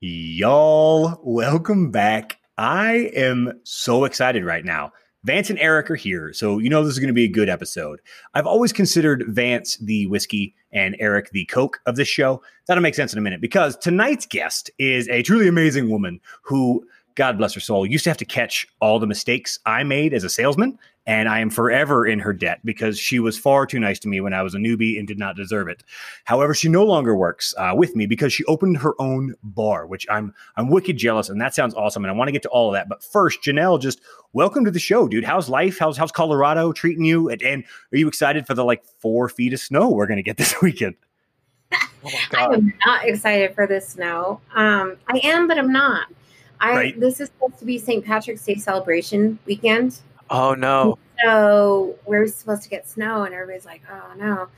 Y'all, welcome back. I am so excited right now. Vance and Eric are here, so you know this is going to be a good episode. I've always considered Vance the whiskey and Eric the Coke of this show. That'll make sense in a minute because tonight's guest is a truly amazing woman who, God bless her soul, used to have to catch all the mistakes I made as a salesman and I am forever in her debt because she was far too nice to me when I was a newbie and did not deserve it. However, she no longer works uh, with me because she opened her own bar, which I'm I'm wicked jealous, and that sounds awesome. And I want to get to all of that, but first, Janelle, just welcome to the show, dude. How's life? How's how's Colorado treating you? And, and are you excited for the like four feet of snow we're gonna get this weekend? Oh I am not excited for the snow. Um, I am, but I'm not. I right. this is supposed to be St. Patrick's Day celebration weekend, Oh no. So we're supposed to get snow, and everybody's like, "Oh no."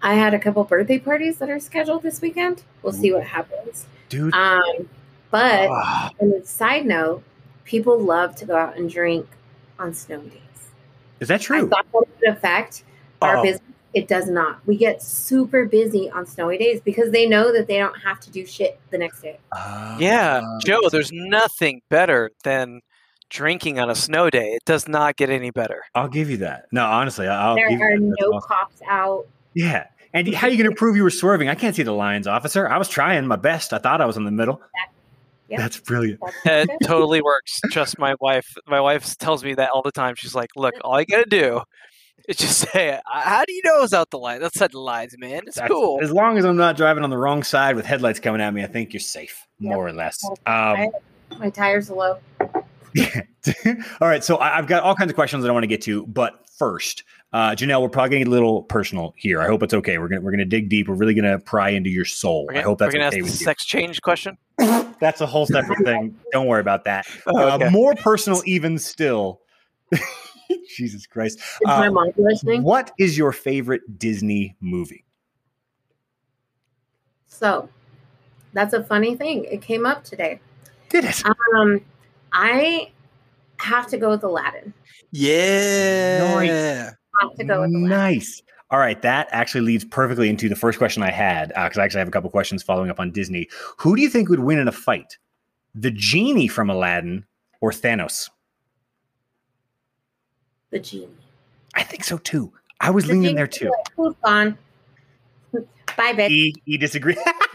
I had a couple birthday parties that are scheduled this weekend. We'll see what happens, dude. Um, but on a side note, people love to go out and drink on snow days. Is that true? I thought that would affect our oh. business. It does not. We get super busy on snowy days because they know that they don't have to do shit the next day. Uh, yeah, Joe. There's nothing better than drinking on a snow day. It does not get any better. I'll give you that. No, honestly, I'll there give are you that. no awesome. cops out. Yeah. And how are you going to prove you were swerving? I can't see the lines, officer. I was trying my best. I thought I was in the middle. Yep. That's brilliant. It totally works. Trust my wife. My wife tells me that all the time. She's like, "Look, all you got to do is just say, how do you know it's out the line? That's not the lines, man. It's That's, cool. As long as I'm not driving on the wrong side with headlights coming at me, I think you're safe, more yep. or less. Um, my tires are low. all right. So I, have got all kinds of questions that I want to get to, but first, uh, Janelle, we're probably getting a little personal here. I hope it's okay. We're gonna we're gonna dig deep. We're really gonna pry into your soul. Gonna, I hope that's we're gonna okay ask with the sex change question. that's a whole separate thing. Don't worry about that. Oh, okay. uh, more personal, even still. Jesus Christ! Is uh, my mom listening? What is your favorite Disney movie? So, that's a funny thing. It came up today. Did it? Um, I have to go with Aladdin. Yeah. Nice. Have to go with Aladdin. Nice. All right, that actually leads perfectly into the first question I had because uh, I actually have a couple questions following up on Disney. Who do you think would win in a fight, the genie from Aladdin or Thanos? The genie. I think so too. I was the leaning there too. Who's gone? Bye, bitch. He, he disagreed.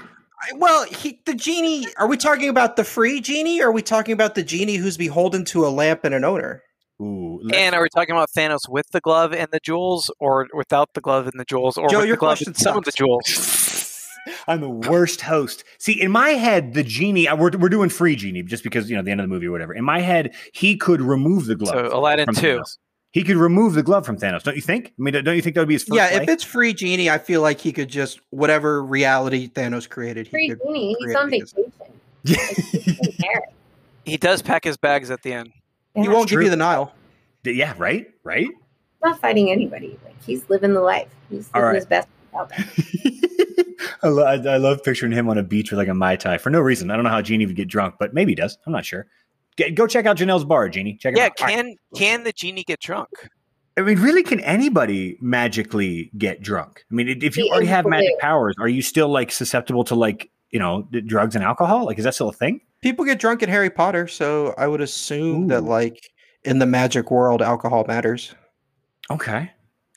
Well, he, the genie. Are we talking about the free genie? or Are we talking about the genie who's beholden to a lamp and an owner? Ooh, and are we talking about Thanos with the glove and the jewels, or without the glove and the jewels, or Joe, with your the glove question and some of the jewels? I'm the worst host. See, in my head, the genie, uh, we're, we're doing free genie just because, you know, the end of the movie or whatever. In my head, he could remove the glove. So Aladdin 2. Thanos. He could remove the glove from Thanos, don't you think? I mean, don't you think that would be his first Yeah, play? if it's free genie, I feel like he could just whatever reality Thanos created. Free he genie, he's on vacation. he does pack his bags at the end. Yeah, he won't give you the Nile. Yeah, right, right. He's not fighting anybody. Like he's living the life. He's living right. his best out there. I, lo- I, love picturing him on a beach with like a mai tai for no reason. I don't know how Genie would get drunk, but maybe he does. I'm not sure. Get, go check out Janelle's bar, Genie. Check it yeah, out. Yeah, can right. can the genie get drunk? I mean, really, can anybody magically get drunk? I mean, if you already have magic powers, are you still like susceptible to like you know drugs and alcohol? Like, is that still a thing? People get drunk in Harry Potter, so I would assume Ooh. that like in the magic world, alcohol matters. Okay.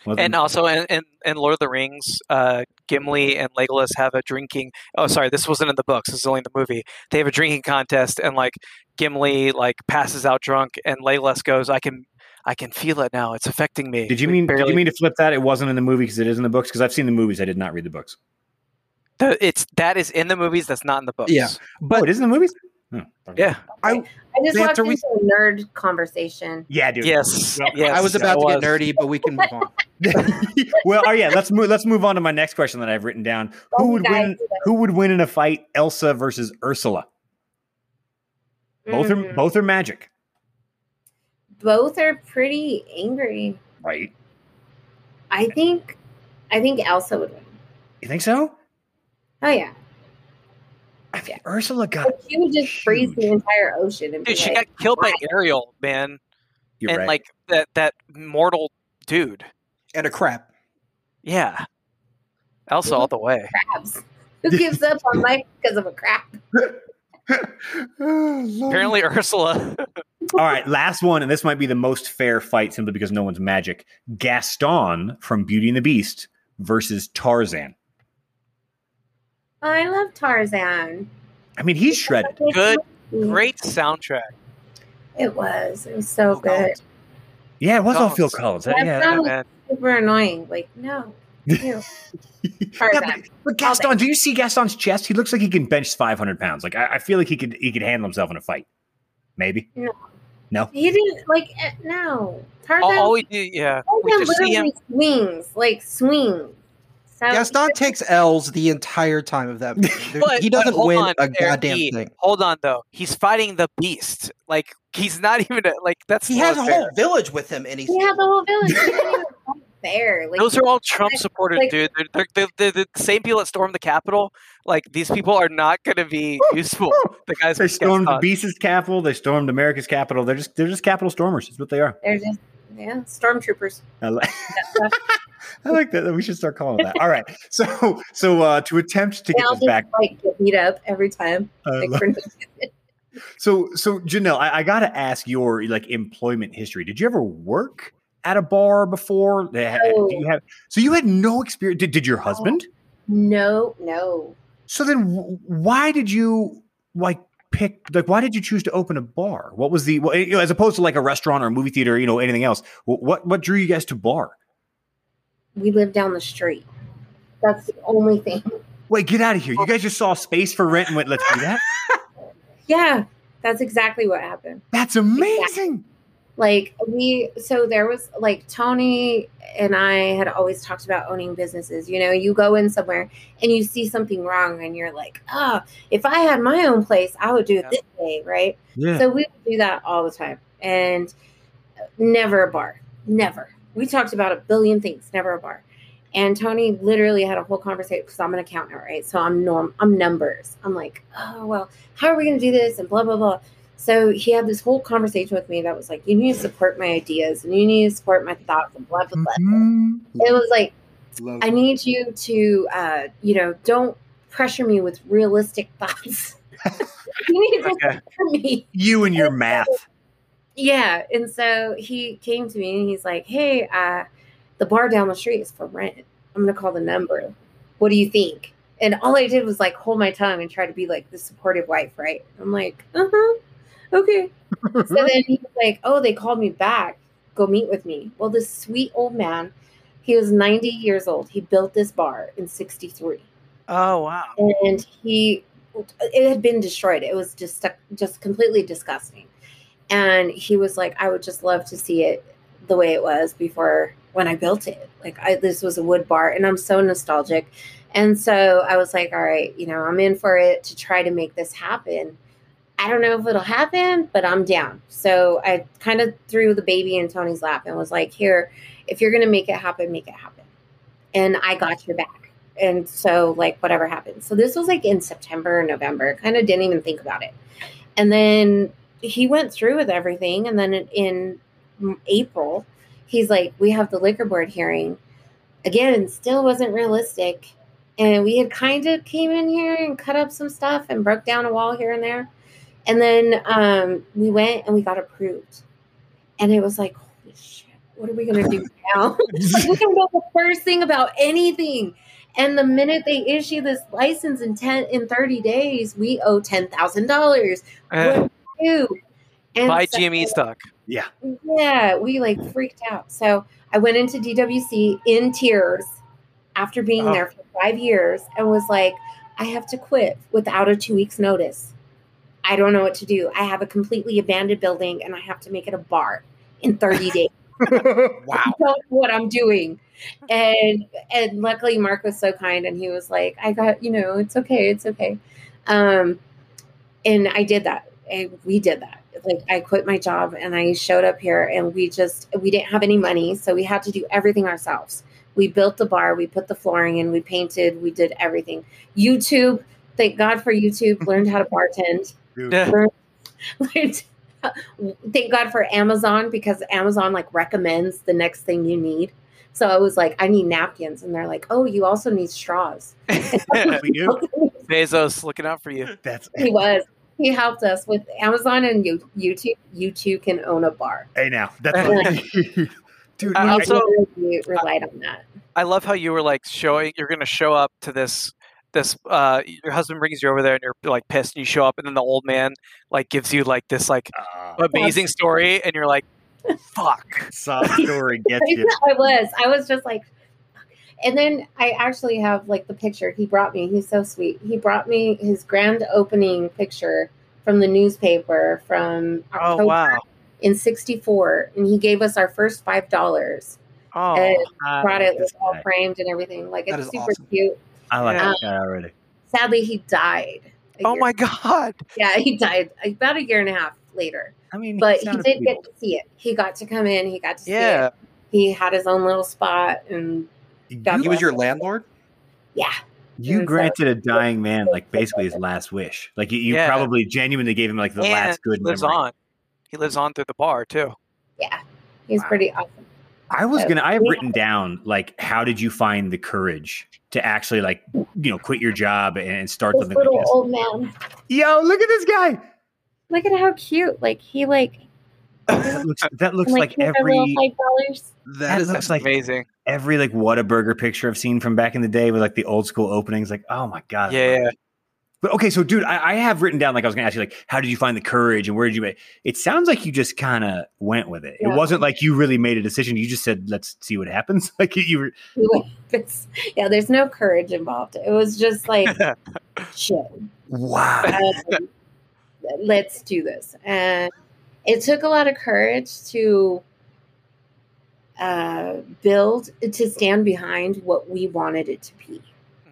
Well, and also in, in, in, Lord of the Rings, uh, Gimli and Legolas have a drinking. Oh, sorry, this wasn't in the books. This is only in the movie. They have a drinking contest, and like Gimli like passes out drunk, and Legolas goes, "I can, I can feel it now. It's affecting me." Did you mean? Barely... Did you mean to flip that? It wasn't in the movie because it is in the books. Because I've seen the movies. I did not read the books. The, it's that is in the movies. That's not in the books. Yeah, but oh, it is in the movies. Hmm. Yeah, I I just walked into a nerd conversation. Yeah, dude. Yes, well, yes. I was about to was. get nerdy, but we can move on. well, oh yeah, let's move. Let's move on to my next question that I've written down. Who would win? Who would win in a fight? Elsa versus Ursula. Both mm. are both are magic. Both are pretty angry. Right. I think. I think Elsa would win. You think so? Oh yeah. I think Ursula got. Like she would just huge. freeze the entire ocean. And dude, she like, got killed by Ariel, man. You're and right. like that that mortal dude and a crab. Yeah, Elsa all the way. Crabs. Who gives up on life because of a crab? Oh, Apparently, Ursula. All right, last one, and this might be the most fair fight simply because no one's magic. Gaston from Beauty and the Beast versus Tarzan. I love Tarzan. I mean, he's shredded. Good, great soundtrack. It was. It was so good. God. Yeah, it was all Phil Collins. That's yeah, super annoying. Like, no. yeah, but, but, Gaston, do you see Gaston's chest? He looks like he can bench 500 pounds. Like I, I, feel like he could he could handle himself in a fight. Maybe. No. No. He didn't like eh, no. Tarzan. All we do, yeah. Tarzan we literally swings like swings. So Gaston takes L's the entire time of that but, he doesn't win on, a goddamn he, thing. Hold on though. He's fighting the beast. Like he's not even a, like that's He has a whole village with him and he's He has a whole village. fair. Like, Those are all Trump supporters, like, dude. They're, they're, they're, they're, the same people that stormed the Capitol. Like these people are not going to be useful. The guys they stormed the Beast's Capitol. They stormed America's Capitol. They're just they're just Capitol stormers. Is what they are. They're just yeah, stormtroopers. I like, I like that. We should start calling that. All right. So so uh, to attempt to get this back, like get beat up every time. So so Janelle, I, I got to ask your like employment history. Did you ever work at a bar before? Oh. You have so you had no experience? Did, did your husband? No, no. So then, why did you like pick? Like, why did you choose to open a bar? What was the you know, as opposed to like a restaurant or a movie theater? You know, anything else? What what drew you guys to bar? We live down the street. That's the only thing. Wait, get out of here! You guys just saw space for rent and went, "Let's do that." yeah, that's exactly what happened. That's amazing. Exactly like we so there was like tony and i had always talked about owning businesses you know you go in somewhere and you see something wrong and you're like oh if i had my own place i would do it this way right? Yeah. so we would do that all the time and uh, never a bar never. We talked about a billion things never a bar. And tony literally had a whole conversation because i'm an accountant right? So i'm norm i'm numbers. I'm like oh well how are we going to do this? and blah blah blah so he had this whole conversation with me that was like, you need to support my ideas and you need to support my thoughts and blah, blah, blah. Mm-hmm. It was like, Love I need you to, uh, you know, don't pressure me with realistic thoughts. you need to okay. me. You and your math. Yeah. And so he came to me and he's like, hey, uh, the bar down the street is for rent. I'm going to call the number. What do you think? And all I did was like hold my tongue and try to be like the supportive wife, right? I'm like, uh huh okay. so then he was like, oh, they called me back. Go meet with me. Well, this sweet old man, he was 90 years old. He built this bar in 63. Oh, wow. And he, it had been destroyed. It was just, just completely disgusting. And he was like, I would just love to see it the way it was before when I built it. Like I, this was a wood bar and I'm so nostalgic. And so I was like, all right, you know, I'm in for it to try to make this happen. I don't know if it'll happen, but I'm down. So I kind of threw the baby in Tony's lap and was like, here, if you're going to make it happen, make it happen. And I got your back. And so, like, whatever happens. So this was like in September, November, kind of didn't even think about it. And then he went through with everything. And then in April, he's like, we have the liquor board hearing. Again, still wasn't realistic. And we had kind of came in here and cut up some stuff and broke down a wall here and there and then um, we went and we got approved. And it was like, holy shit, what are we going to do now? like, we don't know the first thing about anything. And the minute they issue this license in 10 in 30 days, we owe $10,000. Uh, what do And buy so, GME stock. Yeah. Yeah, we like freaked out. So I went into DWC in tears after being oh. there for five years and was like, I have to quit without a two weeks notice. I don't know what to do. I have a completely abandoned building and I have to make it a bar in 30 days. wow. I don't know what I'm doing. And and luckily Mark was so kind and he was like, I got, you know, it's okay, it's okay. Um and I did that. And we did that. Like I quit my job and I showed up here and we just we didn't have any money, so we had to do everything ourselves. We built the bar, we put the flooring in, we painted, we did everything. YouTube, thank God for YouTube, learned how to bartend. Thank God for Amazon because Amazon like recommends the next thing you need. So I was like, I need napkins, and they're like, Oh, you also need straws. Bezos looking out for you. That's he was. he helped us with Amazon and you- YouTube. You too can own a bar. Hey, now that's dude. I I- also- relied on that. I love how you were like showing you're gonna show up to this this uh your husband brings you over there and you're like pissed and you show up and then the old man like gives you like this like uh, amazing story and you're like fuck sob story gets you. I was. I was just like, and then I actually have like the picture he brought me. He's so sweet. He brought me his grand opening picture from the newspaper from oh wow in '64, and he gave us our first five dollars. oh And brought it this was all guy. framed and everything. Like That it's super awesome. cute. I like Yeah. this guy already. Sadly, he died. oh my god Yeah, he died about a year and a half later. I mean, But he sounded did get to see it. He got to come in. He got to see yeah it. He had his own little spot, and God He was your landlord. yeah, you It was, uh, granted a dying man like basically his last wish. Like you, you Yeah. probably genuinely gave him like the and last good he lives memory. on he lives on through the bar too yeah, he's Wow. pretty awesome. I was gonna. I have written down like, how did you find the courage to actually like, you know, quit your job and start This something like little this? old man. Yo, look at this guy. Look at how cute. Like he like That looks. That looks like, like here's our little every five dollars. That That is looks like amazing every like Whataburger picture I've seen from back in the day with like the old school openings. Like, oh my god. yeah But okay, so dude, I, I have written down like I was gonna ask you like, how did you find the courage and where did you? Make, it sounds like you just kind of went with it. Yeah. It wasn't like you really made a decision. You just said, let's see what happens. Like you were. Yeah, there's no courage involved. It was just like shit. Wow. um, let's do this. And it took a lot of courage to uh, build, to stand behind what we wanted it to be.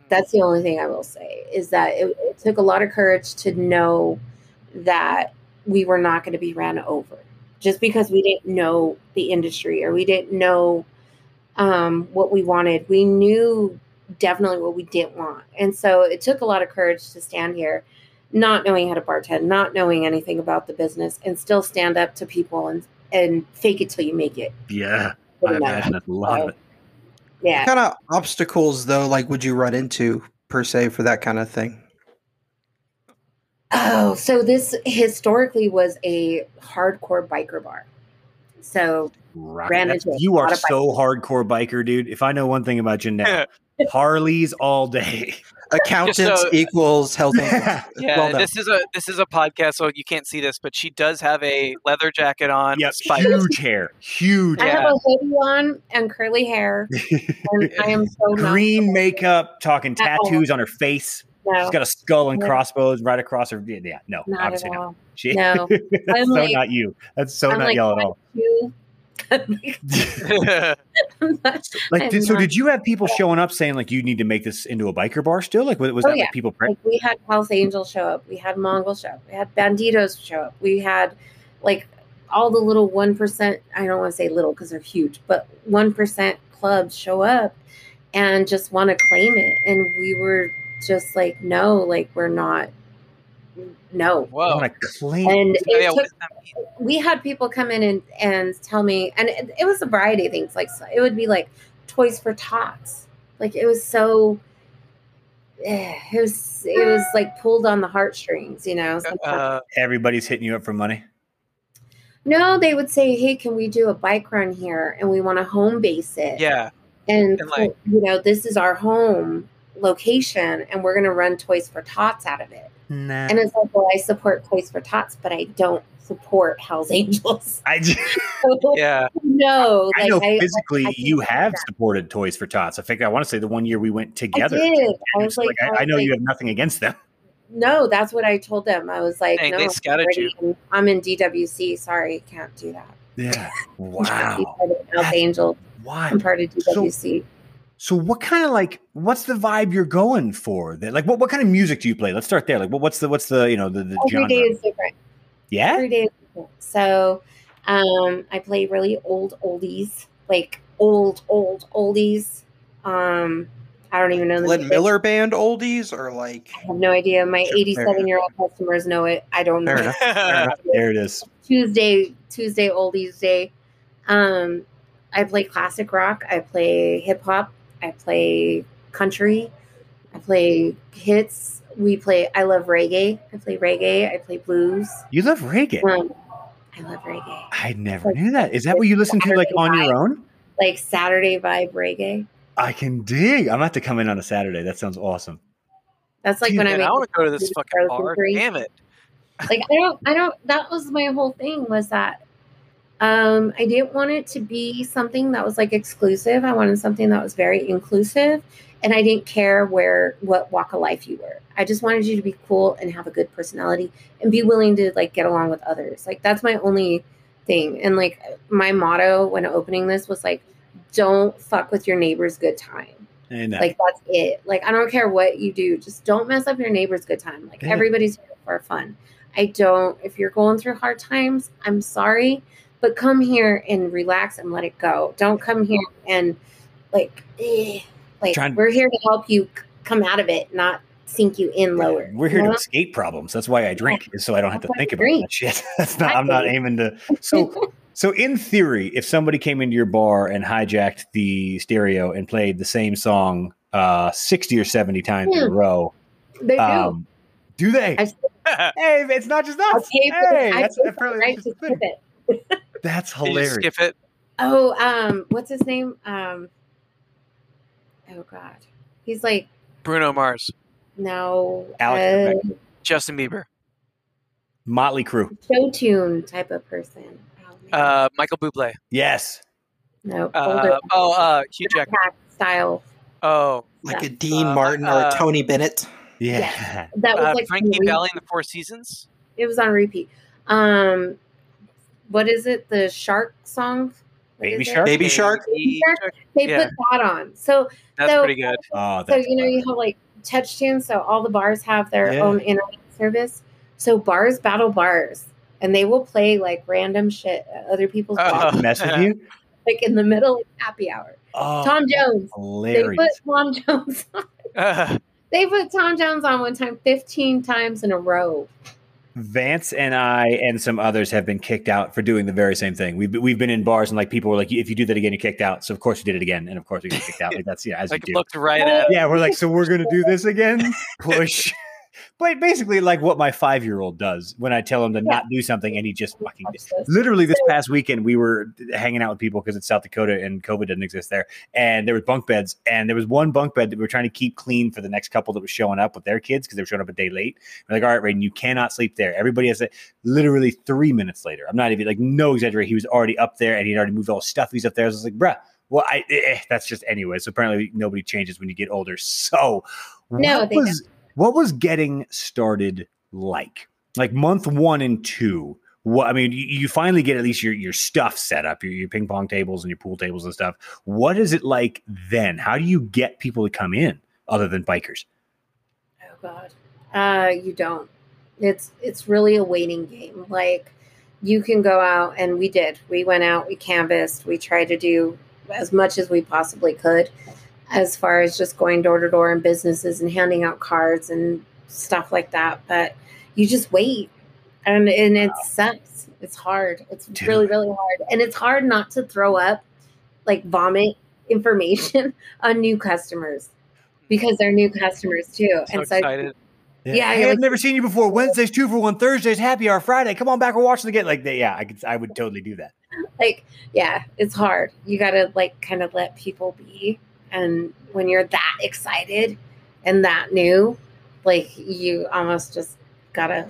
That's the only thing I will say is that it, it took a lot of courage to know that we were not going to be ran over just because we didn't know the industry or we didn't know um, what we wanted. We knew definitely what we didn't want. And so it took a lot of courage to stand here, not knowing how to bartend, not knowing anything about the business, and still stand up to people and, and fake it till you make it. Yeah, I imagine that's a lot of it. Yeah. What kind of obstacles though, like would you run into per se for that kind of thing? Oh, so this historically was a hardcore biker bar. So Rock- Ran into you are lot of so hardcore biker, dude. If I know one thing about you now, Harleys all day. Accountants so- equals health. Yeah, Well done. this is a this is a podcast, so you can't see this, but she does have a leather jacket on. yep, with spikes. huge hair, huge I Yeah. hair. have a hoodie on and curly hair, and I am so green makeup, talking tattoos on her face. No, She's got a skull and No. crossbows right across her. Yeah, yeah, no, not at obviously not. all. She, No. that's I'm so like- not you. That's so I'm not like y'all at all. Two. Like, not- Like, I'm did, so not- did you have people showing up saying like you need to make this into a biker bar still? Like, was, was Oh, that yeah. like people? Pre- like we had Hells Angels show up, we had Mongol show up, we had Bandidos show up, we had like all the little one percent. I don't want to say little because they're huge, but one percent clubs show up and just want to claim it, and we were just like, no, like we're not. No, I Whoa. want to claim. and yeah, it took does that mean? we had people come in and, and tell me, and it, it was a variety of things. Like so- it would be like toys for tots. Like it was so. eh, It was it was like pulled on the heartstrings, you know. Uh, Everybody's hitting you up for money. no, they would say, "Hey, can we do a bike run here? And we want to home base it. yeah, and, and, like- you know, this is our home location, and we're going to run Toys for Tots out of it." Nah. And it's like, well, I support Toys for Tots, but I don't support Hell's Angels. I, just, So, yeah. no, I like, know I- physically I can't you have that. supported Toys for Tots. I think I want to say the one year we went I together. did. I was So, like, I, was I know like, you have nothing against them. No, that's what I told them. I was like, Dang, no, they I'm scattered you. in- I'm in DWC. Sorry, can't do that. Yeah. Wow. Hells Angel. Why? I'm part of DWC. So what kind of like what's the vibe you're going for? That like what, what kind of music do you play? Let's start there. Like what, what's the what's the you know the, the Every genre? day is different. yeah. Every day is different. So, um, I play really old oldies, like old old oldies. Um, I don't even know the Glenn name. Miller band oldies or like I have no idea. My Sure, 87 year old customers know it. I don't know. Fair enough. Fair enough. There it is. Tuesday, Tuesday oldies day. Um, I play classic rock. I play hip hop. I play country. I play hits, we play. I love reggae. I play reggae. I play blues. You love reggae. Um, I love reggae. I never knew that. Is that what you listen to like on your own? Like Saturday vibe reggae. I can dig. I'm gonna have to come in on a Saturday. That sounds awesome. That's like Dude, when I Man, make I want to go to this fucking bar. three. Damn it. like I don't I don't that was my whole thing was that um I didn't want it to be something that was like exclusive. I wanted something that was very inclusive and I didn't care where what walk of life you were. I just wanted you to be cool and have a good personality and be willing to like get along with others. Like that's my only thing. And like my motto when opening this was like don't fuck with your neighbor's good time. And Like that's it. Like I don't care what you do, just don't mess up your neighbor's good time. Like Yeah. everybody's here for fun. I don't. If you're going through hard times, I'm sorry, but come here and relax and let it go. Don't come here and like, eh, like Trying- we're here to help you come out of it, not sink you in lower. we're here you to escape problems. That's why I drink, is so I don't have to think about drink. that shit. That's not. I'm not aiming to. So, so in theory, if somebody came into your bar and hijacked the stereo and played the same song uh, 60 or 70 times in a Hmm. row, they do. um, do they? Hey, it's not just us. for Hey, that's, that's for the really- right that's to the thing. skip it. That's Did you hilarious. skip it? Oh, um, what's his name? Um, oh God, he's like Bruno Mars, no Alex uh, Justin Bieber, Motley Crue. show tune type of person. Oh, uh, Michael Bublé. Yes. no, Uh, oh, uh, Hugh Jackman. style. Oh, Like a Dean Uh, Martin or uh, a Tony Bennett. Yeah. That was uh, like Frankie on Valli and the Four Seasons. It was on repeat. Um, what is it? The shark song. What Baby? Shark? Baby Shark? Baby Shark. They Yeah. put that on. So That's So- pretty good. Oh, so you know you clever. have like TouchTunes. So all the bars have their Yeah. own internet service. So bars battle bars, and they will play like random shit at other people's Uh, bars, mess with you. like in the middle of happy hour. Oh, Tom Jones. Hilarious. They put Tom Jones. On. Uh, They put Tom Jones on one time, fifteen times in a row. Vance and I and some others have been kicked out for doing the very same thing. We've we've been in bars and like people were like, if you do that again, you're kicked out. So of course we did it again, and of course we get kicked out. Like that's yeah, as like you do. looked right at. Yeah, we're like, so we're gonna do this again. Push. But basically, like what my five year old does when I tell him to not do something, and he just fucking literally this past weekend we were hanging out with people because it's South Dakota and COVID didn't exist there, and there was bunk beds, and there was one bunk bed that we were trying to keep clean for the next couple that was showing up with their kids because they were showing up a day late. We're like, all right, Raiden, you cannot sleep there. Everybody has it. Literally three minutes later, I'm not even like no exaggerate. He was already up there and he'd already moved all his stuff. He's up there. I was like, bruh. Well, I eh, that's just anyway. So apparently nobody changes when you get older. So No, they was what was getting started like? Like month one and two. What I mean, you, you finally get at least your your stuff set up, your, your ping pong tables and your pool tables and stuff. What is it like then? How do you get people to come in other than bikers? Oh God, uh, you don't. It's it's really a waiting game. Like you can go out, and we did. We went out, we canvassed, we tried to do as much as we possibly could, as far as just going door to door in businesses and handing out cards and stuff like that. But you just wait, and and it sucks. It's hard. It's Dude. really really hard, and it's hard not to throw up, like vomit information on new customers because they're new customers too. So and so excited. Yeah, hey, you're I've like- never seen you before. Wednesdays two for one, Thursdays happy hour, Friday. Come on back, we're watching the game. Like, they, yeah, I could, I would totally do that. like yeah it's hard you gotta like kind of let people be and when you're that excited and that new like you almost just gotta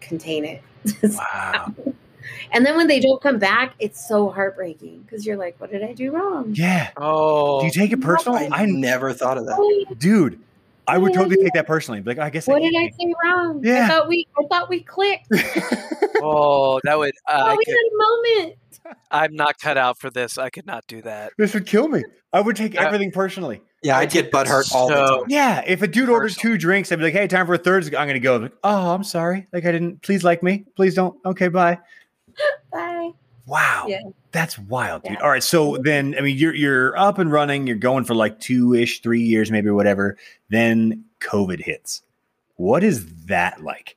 contain it Wow. and then when they don't come back it's so heartbreaking because you're like what did i do wrong Yeah. Oh, Do you take it personal? I I, never thought of that. dude, I would totally take that personally. Like, I guess. what did i say wrong Yeah. i thought we i thought we clicked oh, that would. Uh, oh I we could, had a moment I'm not cut out for this. I could not do that. this would kill me. I would take Uh, everything personally. Yeah, I'd get butthurt all the time. Yeah, if a dude orders two drinks, I'd be like, "Hey, time for a third. I'm gonna go." Like, oh, I'm sorry. Like, I didn't. Please like me. Please don't. Okay, bye. bye Wow, Yeah. that's wild, dude. Yeah. All right, so then, I mean, you're you're up and running. You're going for like two ish, three years, maybe whatever. Then COVID hits. What is that like?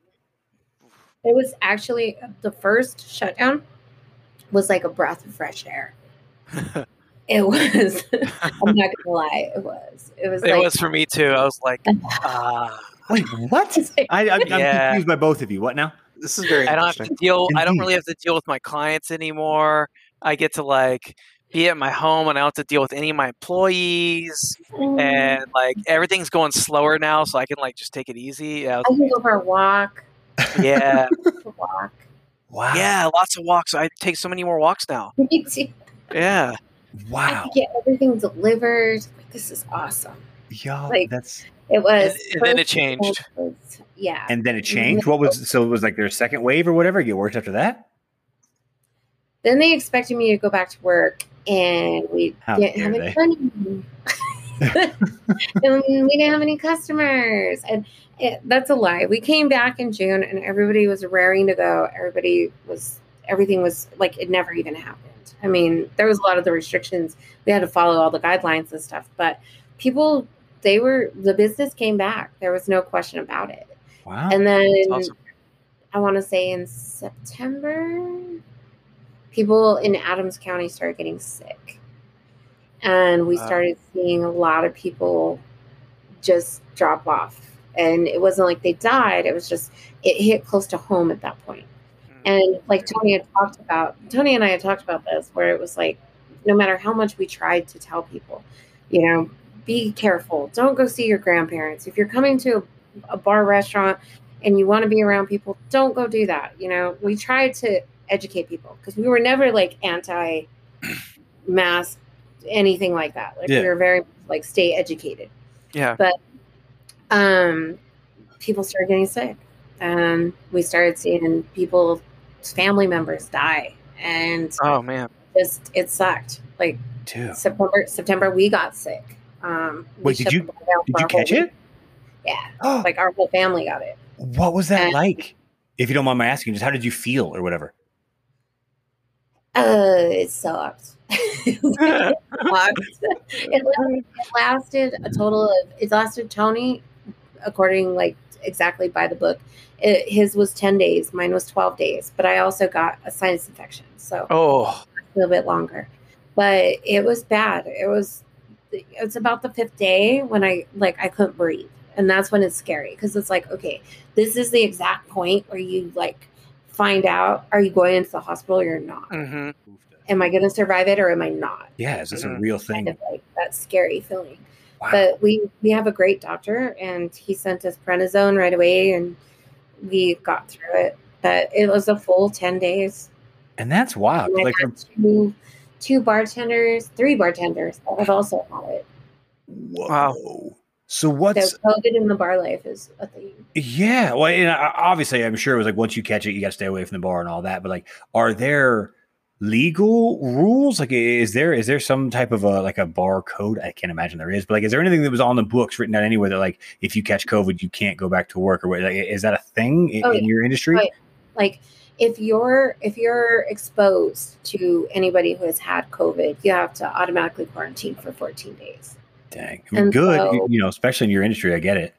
It was actually the first shutdown was like a breath of fresh air. It was. I'm not gonna lie. It was. It was. It like, was for me too. I was like, ah, Wait, what? I, I, I'm Yeah. confused by both of you. What now? This is very I don't have to deal. I don't really have to deal with my clients anymore. I get to like be at my home, and I don't have to deal with any of my employees. Mm. And like everything's going slower now, so I can like just take it easy. Yeah, I can go for a walk. yeah, walk. Wow. yeah. Lots of walks. I take so many more walks now. Me too. Yeah. Wow. could get everything delivered. Like, this is awesome. Y'all, Like- that's It was. And- and then it changed. was- yeah. and then it changed. What was so it was like their second wave or whatever? Get worse after that? Then they expected me to go back to work, and we How didn't have any money. and we didn't have any customers, and it, that's a lie. We came back in June, and everybody was raring to go. Everybody was everything was like it never even happened. I mean, there was a lot of the restrictions. We had to follow all the guidelines and stuff, but people they were the business came back. There was no question about it. Wow. And then awesome. I want to say in September, people in Adams County started getting sick. And we started seeing a lot of people just drop off. And it wasn't like they died, it was just, it hit close to home at that point. Hmm. And like Tony had talked about, Tony and I had talked about this, where it was like, no matter how much we tried to tell people, you know, be careful. Don't go see your grandparents. If you're coming to a, a bar restaurant and you want to be around people, don't go do that. You know, we tried to educate people because we were never like anti mask, anything like that. Like Yeah. we were very like stay educated Yeah. But um, people started getting sick, and we started seeing people, family members die, and Oh man. just it sucked. Like Dude. September, September, we got sick. Um, Wait, did you- the bar down Did you catch week. it? Yeah, like our whole family got it. what was that and- like? If you don't mind my asking, just how did you feel or whatever? Uh, it sucked. It sucked. It, lasted a total of it lasted Tony, according like exactly by the book. It, his was ten days, mine was twelve days, but I also got a sinus infection, so Oh. a little bit longer. But it was bad. It was it's about the fifth day when I like I couldn't breathe. And that's when it's scary because it's like, okay, this is the exact point where you like find out are you going into the hospital or you're not? hmm Am I gonna survive it or am I not? Yeah, is this a Mhm. real Kind thing? of like that scary feeling. Wow. But we we have a great doctor and he sent us prednisone right away and we got through it. But it was a full ten days. and that's wild. And Like, two, two bartenders, three bartenders that have also had it. whoa. Wow. So what's so COVID in the bar life is a thing. Yeah, well, and I- obviously, I'm sure it was like once you catch it, you got to stay away from the bar and all that. But like, are there legal rules? Like, is there is there some type of a like a bar code? I can't imagine there is, but like, is there anything that was on the books written down anywhere that like if you catch COVID, you can't go back to work or what? Like, is that a thing in, Oh, in your industry? Yeah. Like if you're if you're exposed to anybody who has had COVID, you have to automatically quarantine for 14 days. Dang, I mean, good. so- you know, especially in your industry, I get it.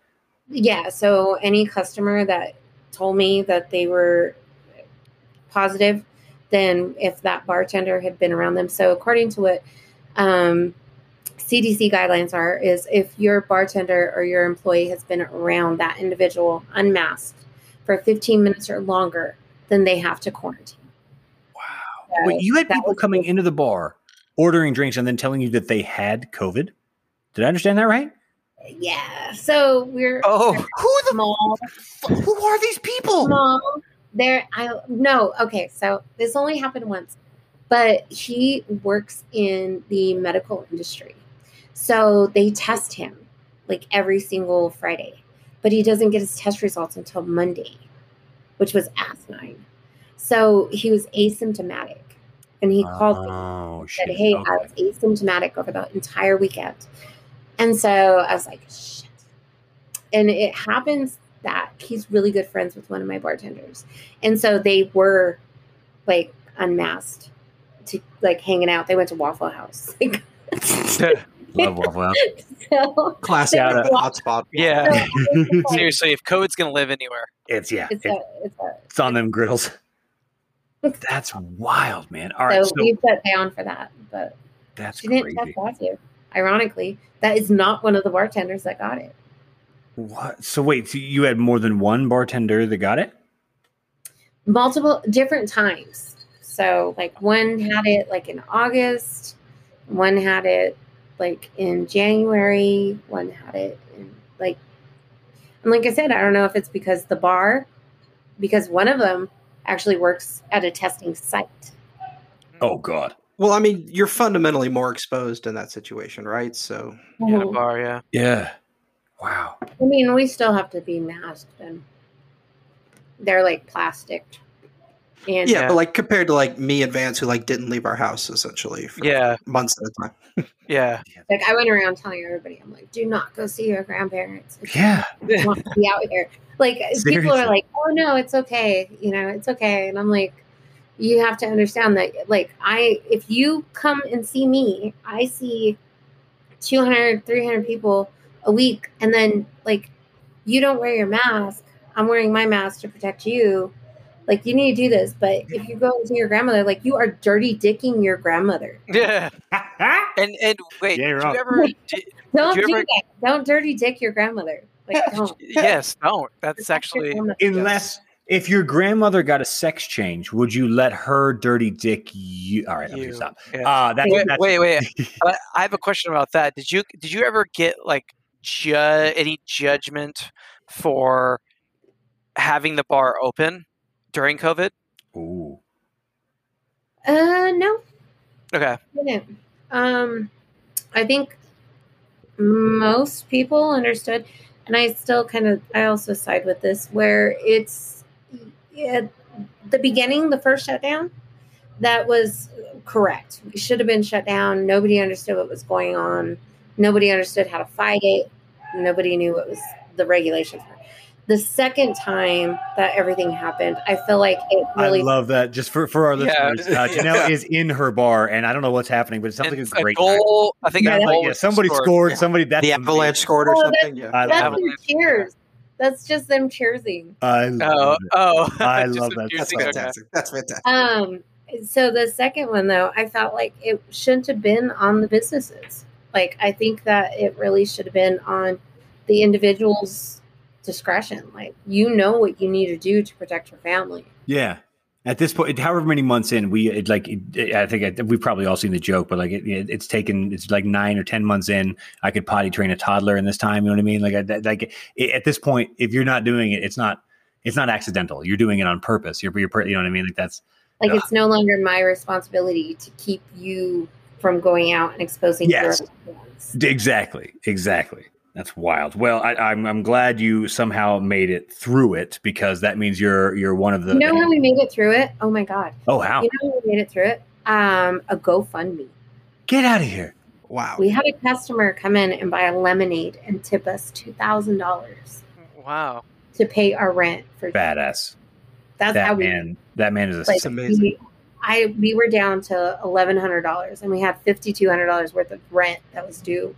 Yeah. So any customer that told me that they were positive, then if that bartender had been around them. So according to what um, CDC guidelines are, is if your bartender or your employee has been around that individual unmasked for 15 minutes or longer, then they have to quarantine. Wow. So Wait, you had people coming into the bar, ordering drinks, and then telling you that they had COVID. Did I understand that right? Yeah. So we're Oh. Who the small. who are these people? small. There, I no. Okay, so this only happened once, but he works in the medical industry, so they test him like every single Friday, but he doesn't get his test results until Monday, which was asinine. So he was asymptomatic, and he called me Oh said, shit! "Hey, okay. I was asymptomatic over the entire weekend," and so I was like, "Shit!" And it happens that he's really good friends with one of my bartenders, and so they were like unmasked to like hanging out. They went to Waffle House, like, Love Waffle House. so. Classic Shout out. hotspot. Yeah. so it's, like, Seriously, if COVID's gonna live anywhere, It's yeah. it's It's, a, it's a, it's on them griddles. That's wild, man. All right, so, so, we put down for that, but that's she didn't crazy. Ironically, that is not one of the bartenders that got it. What? So wait, so you had more than one bartender that got it? multiple different times. So like one had it like in August, one had it like in January, one had it in like and like I said, I don't know if it's because the bar because one of them actually works at a testing site. Oh God. Well, I mean, you're fundamentally more exposed in that situation, right? So mm-hmm. Yeah, a bar, yeah. Yeah. Wow. I mean, we still have to be masked and they're like plastic. And yeah, Yeah. but like compared to like me and Vance, who like didn't leave our house essentially for Yeah, months at a time. yeah. like I went around telling everybody, I'm like, do not go see your grandparents. If Yeah. you want to be out here. Like people are like, oh no, it's okay. You know, it's okay. And I'm like, you have to understand that like I if you come and see me, I see 200, 300 people a week and then like you don't wear your mask. I'm wearing my mask to protect you. Like you need to do this, but if you go to your grandmother, like you are dirty dicking your grandmother. Yeah. And and wait, Yeah, you're you ever did, Don't Did you do ever- that. Don't dirty dick your grandmother. Like don't. yes, don't. That's Protect actually. Unless if your grandmother got a sex change, would you let her dirty dick you? All right, I'm You. gonna stop. Yeah. Uh, that's, Wait, that's wait, wait. I I have a question about that. Did you did you ever get like ju- any judgment for having the bar open during COVID? Ooh. Uh no, Okay. didn't. Um, I think most people understood, and I still kind of, I also side with this, where it's at the beginning, the first shutdown, that was correct. We should have been shut down. Nobody understood what was going on. Nobody understood how to fight it. Nobody knew what was the regulations were. The second time that everything happened, I feel like it really I love that. Just for, for our Yeah. listeners, uh, Janelle is in her bar, and I don't know what's happening, but it sounds And like a great. goal. I think Sounds a like, yeah, somebody scored. Yeah. Somebody that's the Avalanche scored or Oh, something. Yeah. That's love them Avalanche. cheers. That's just them cheersing. I Oh, love it. oh! I love that. That's juicing, okay. fantastic. That's fantastic. Um, so the second one though, I felt like it shouldn't have been on the businesses. Like I think that it really should have been on the individual's discretion. Like you know what you need to do to protect your family. Yeah. At this point, however many months in, we it, like. It, I think I, we've probably all seen the joke, but like it, it, it's taken. It's like nine or ten months in. I could potty train a toddler in this time. You know what I mean? Like, I, that- like it, at this point, if you're not doing it, it's not. It's not accidental. You're doing it on purpose. You're, you're you know what I mean? Like that's Like Ugh. it's no longer my responsibility to keep you from going out and exposing Yes. exactly, exactly. That's wild. Well, I, I'm I'm glad you somehow made it through it because that means you're you're one of the. You know how we made it through it? Oh my god. oh, how? You know how we made it through it? Um, a GoFundMe. Get out of here! Wow. We had a customer come in and buy a lemonade and tip us two thousand dollars Wow. to pay our rent for. Badass. That's how That we. man. That man is a. Like, amazing. we- I we were down to eleven hundred dollars, and we had fifty two hundred dollars worth of rent that was due.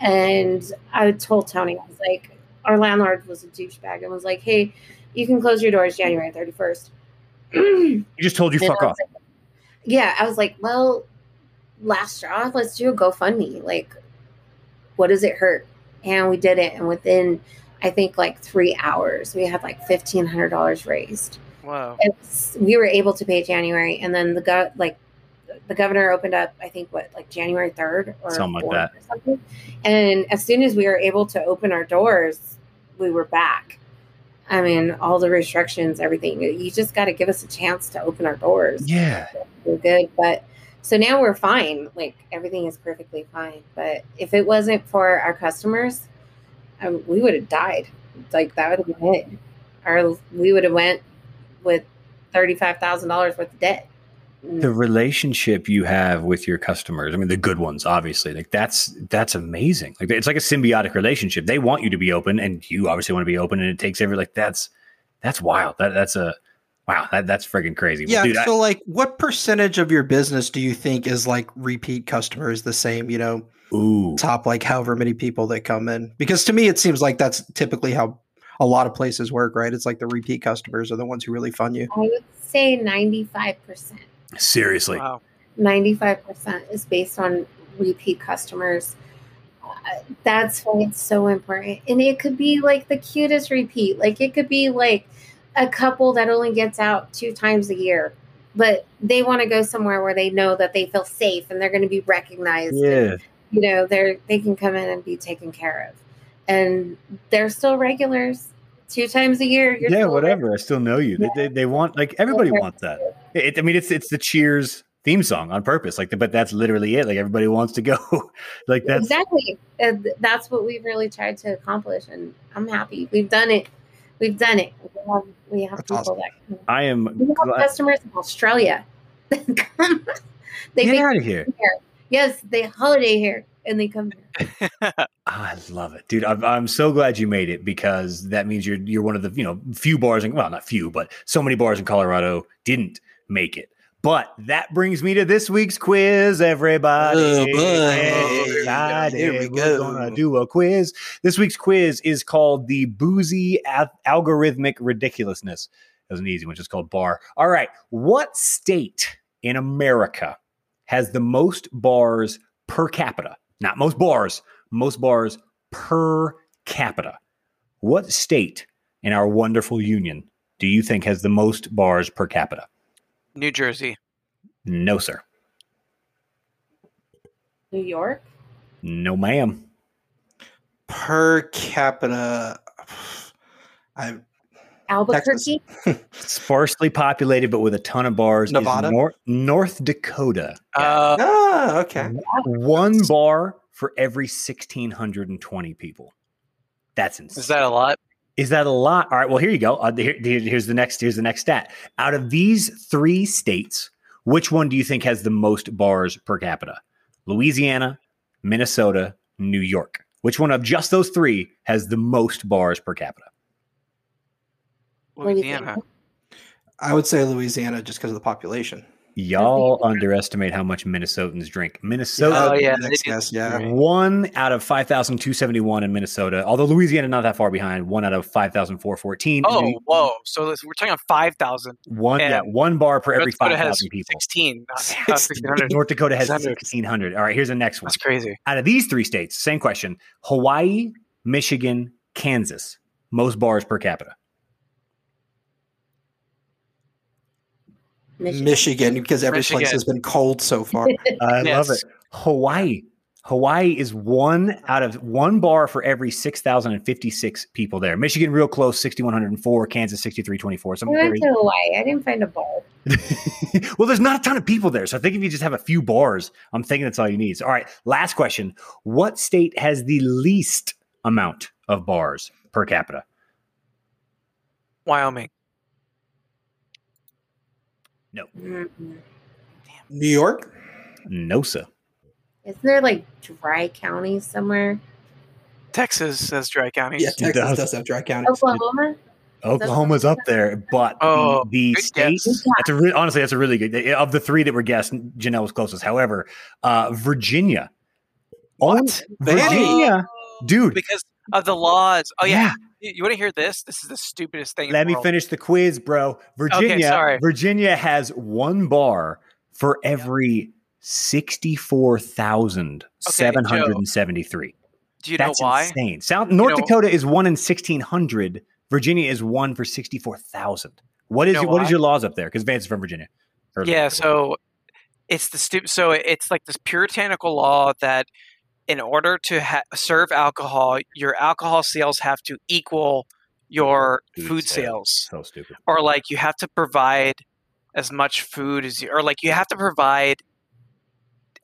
And I told Tony, I was like, our landlord was a douchebag and was like, "Hey, you can close your doors January thirty first. he just told you And fuck off. like- yeah, I was like, well, last straw, let's do a GoFundMe. Like, what does it hurt? And we did it. And within, I think, like three hours, we had like $1,500 raised. Wow. It's, we were able to pay January. And then the go- like, the governor opened up, I think, what, like January 3rd or Something like that. Something. And as soon as we were able to open our doors, we were back. I mean, all the restrictions, everything. You just got to give us a chance to open our doors Yeah. we're good. But so now we're fine. Like everything is perfectly fine. But if it wasn't for our customers, um, we would have died. Like that would have been it. Our we would have went with thirty five thousand dollars worth of debt. The relationship you have with your customers i mean the good ones obviously like that's that's amazing like it's like a symbiotic relationship they want you to be open and you obviously want to be open and it takes every like that's that's wild that that's a wow that, that's freaking crazy Yeah. dude, I- so, like, what percentage of your business do you think is like repeat customers? The same, you know, ooh top like however many people that come in? Because to me, it seems like that's typically how a lot of places work, right? It's like the repeat customers are the ones who really fund you. I would say ninety five percent. Seriously Wow. 95% is based on repeat customers. Uh, that's why it's so important. And it could be like the cutest repeat. Like it could be like a couple that only gets out two times a year, but they want to go somewhere where they know that they feel safe and they're going to be recognized. and, Yeah. you know, they're they can come in and be taken care of. And they're still regulars. Two times a year. You're Yeah, still whatever. I still know you. They, they, they want like everybody Okay. wants that. It, I mean, it's it's the Cheers theme song on purpose. Like, but that's literally it. Like everybody wants to go. like that's exactly and that's what we've really tried to accomplish and i'm happy we've done it we've done it we have, we have people awesome. that I am. we have glad- customers in australia they Get out of here. yes they holiday here and they come here oh, I love it, dude. I'm, I'm so glad you made it because that means you're you're one of the you know few bars in well not few but so many bars in Colorado didn't make it. But that brings me to this week's quiz, everybody. Oh, boy. Hey. Oh, here we go. We're go. gonna do a quiz. This week's quiz is called the Boozy Al- Algorithmic Ridiculousness. That was an easy one, just called bar. All right, what state in America has the most bars per capita? Not most bars, most bars per capita. What state in our wonderful union do you think has the most bars per capita? New Jersey. No, sir. new york No, ma'am. Per capita, I albuquerque Sparsely populated, but with a ton of bars. Nevada? Nor- North Dakota. Uh, ah okay. One bar for every 1,620 people. That's insane. is that a lot? Is that a lot? All right. Well, here you go. Uh, here- here- here's the next. Here's the next stat. Out of these three states, which one do you think has the most bars per capita? Louisiana, Minnesota, New York. Which one of just those three has the most bars per capita? What do you think? Louisiana. I would say Louisiana just because of the population. Y'all underestimate how much Minnesotans drink. Minnesota, Oh, yeah, they Next guess, yeah. One out of 5,271 in Minnesota. Although Louisiana not that far behind, one out of 5,414. Oh, New- whoa! So this, we're talking on five thousand. One, yeah, one bar per every North Dakota has 5,000 people. sixteen, not, not 16. sixteen hundred. North Dakota has 1,600. All right, here's the next one. That's crazy. Out of these three states, same question Hawaii, Michigan, Kansas, most bars per capita. Michigan. Michigan, because every place has been cold so far. I Yes. love it. Hawaii. Hawaii is one out of one bar for every 6,056 people there. Michigan, real close, 6,104. Kansas, 6,324. Some I went very- to Hawaii. I didn't find a bar. well, there's not a ton of people there. So I think if you just have a few bars, I'm thinking that's all you need. So, all right, last question. What state has the least amount of bars per capita? Wyoming. Mm-mm. New York? No, sir. Isn't there like dry counties somewhere? Texas has dry counties. Yeah, Texas does. does. have dry counties. Oklahoma? Oklahoma's up there, but Oh, the, the state guess. that's a re- honestly that's a really good of the three that were guessed. Janelle was closest. However, uh, Virginia, What? Virginia, dude. Because of the laws. Oh yeah. yeah. You, want to hear this? This is the stupidest thing. Let me world. finish the quiz, bro. Virginia, sorry. Virginia has one bar for every sixty-four thousand seven hundred and seventy-three. Do you know That's why? insane. South North know- Dakota is one in sixteen hundred. Virginia is one for sixty-four thousand. What is know your, what is why? your laws up there? Because Vance is from Virginia. Yeah, so it's the stupid. So it's like this puritanical law that in order to ha- serve alcohol, your alcohol sales have to equal your Food food sales. so stupid. or like you have to provide as much food as you, or like you have to provide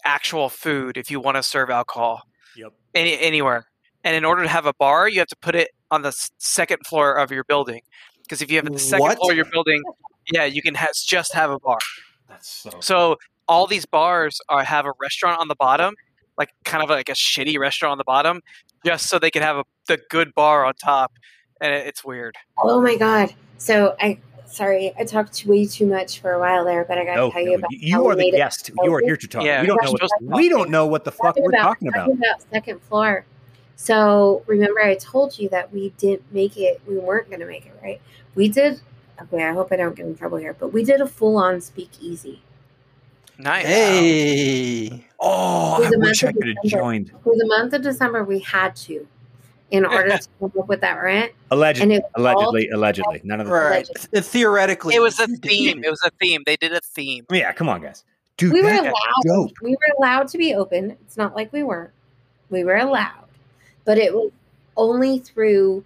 actual food if you want to serve alcohol Yep. any, anywhere. And in order to have a bar, you have to put it on the second floor of your building. Because if you have the second What? floor of your building, yeah, you can ha- just have a bar. That's so. So all these bars are have a restaurant on the bottom, like kind of like a shitty restaurant on the bottom, just so they can have a the good bar on top. And it, it's weird. Oh my god. So I sorry, I talked way too much for a while there, but I gotta No, tell no, you about you, you how we are the made it. guest. You are here to talk. Yeah, we don't know. What, supposed to talk. we don't know what the fuck we're talking about. talking about second floor. So remember I told you that we didn't make it we weren't gonna make it, right? We did okay, I hope I don't get in trouble here, but we did a full on speakeasy. Nice. Hey. Oh, I wish I could have joined. For the month of December, we had to, in order to come up with that rent. Alleged, And allegedly, allegedly. None of the. Right. Th- Theoretically, It was a theme. It was a theme. They did a theme. Yeah, come on, guys. Dude, we were allowed. dope. We were allowed to be open. It's not like we weren't. We were allowed, but it was only through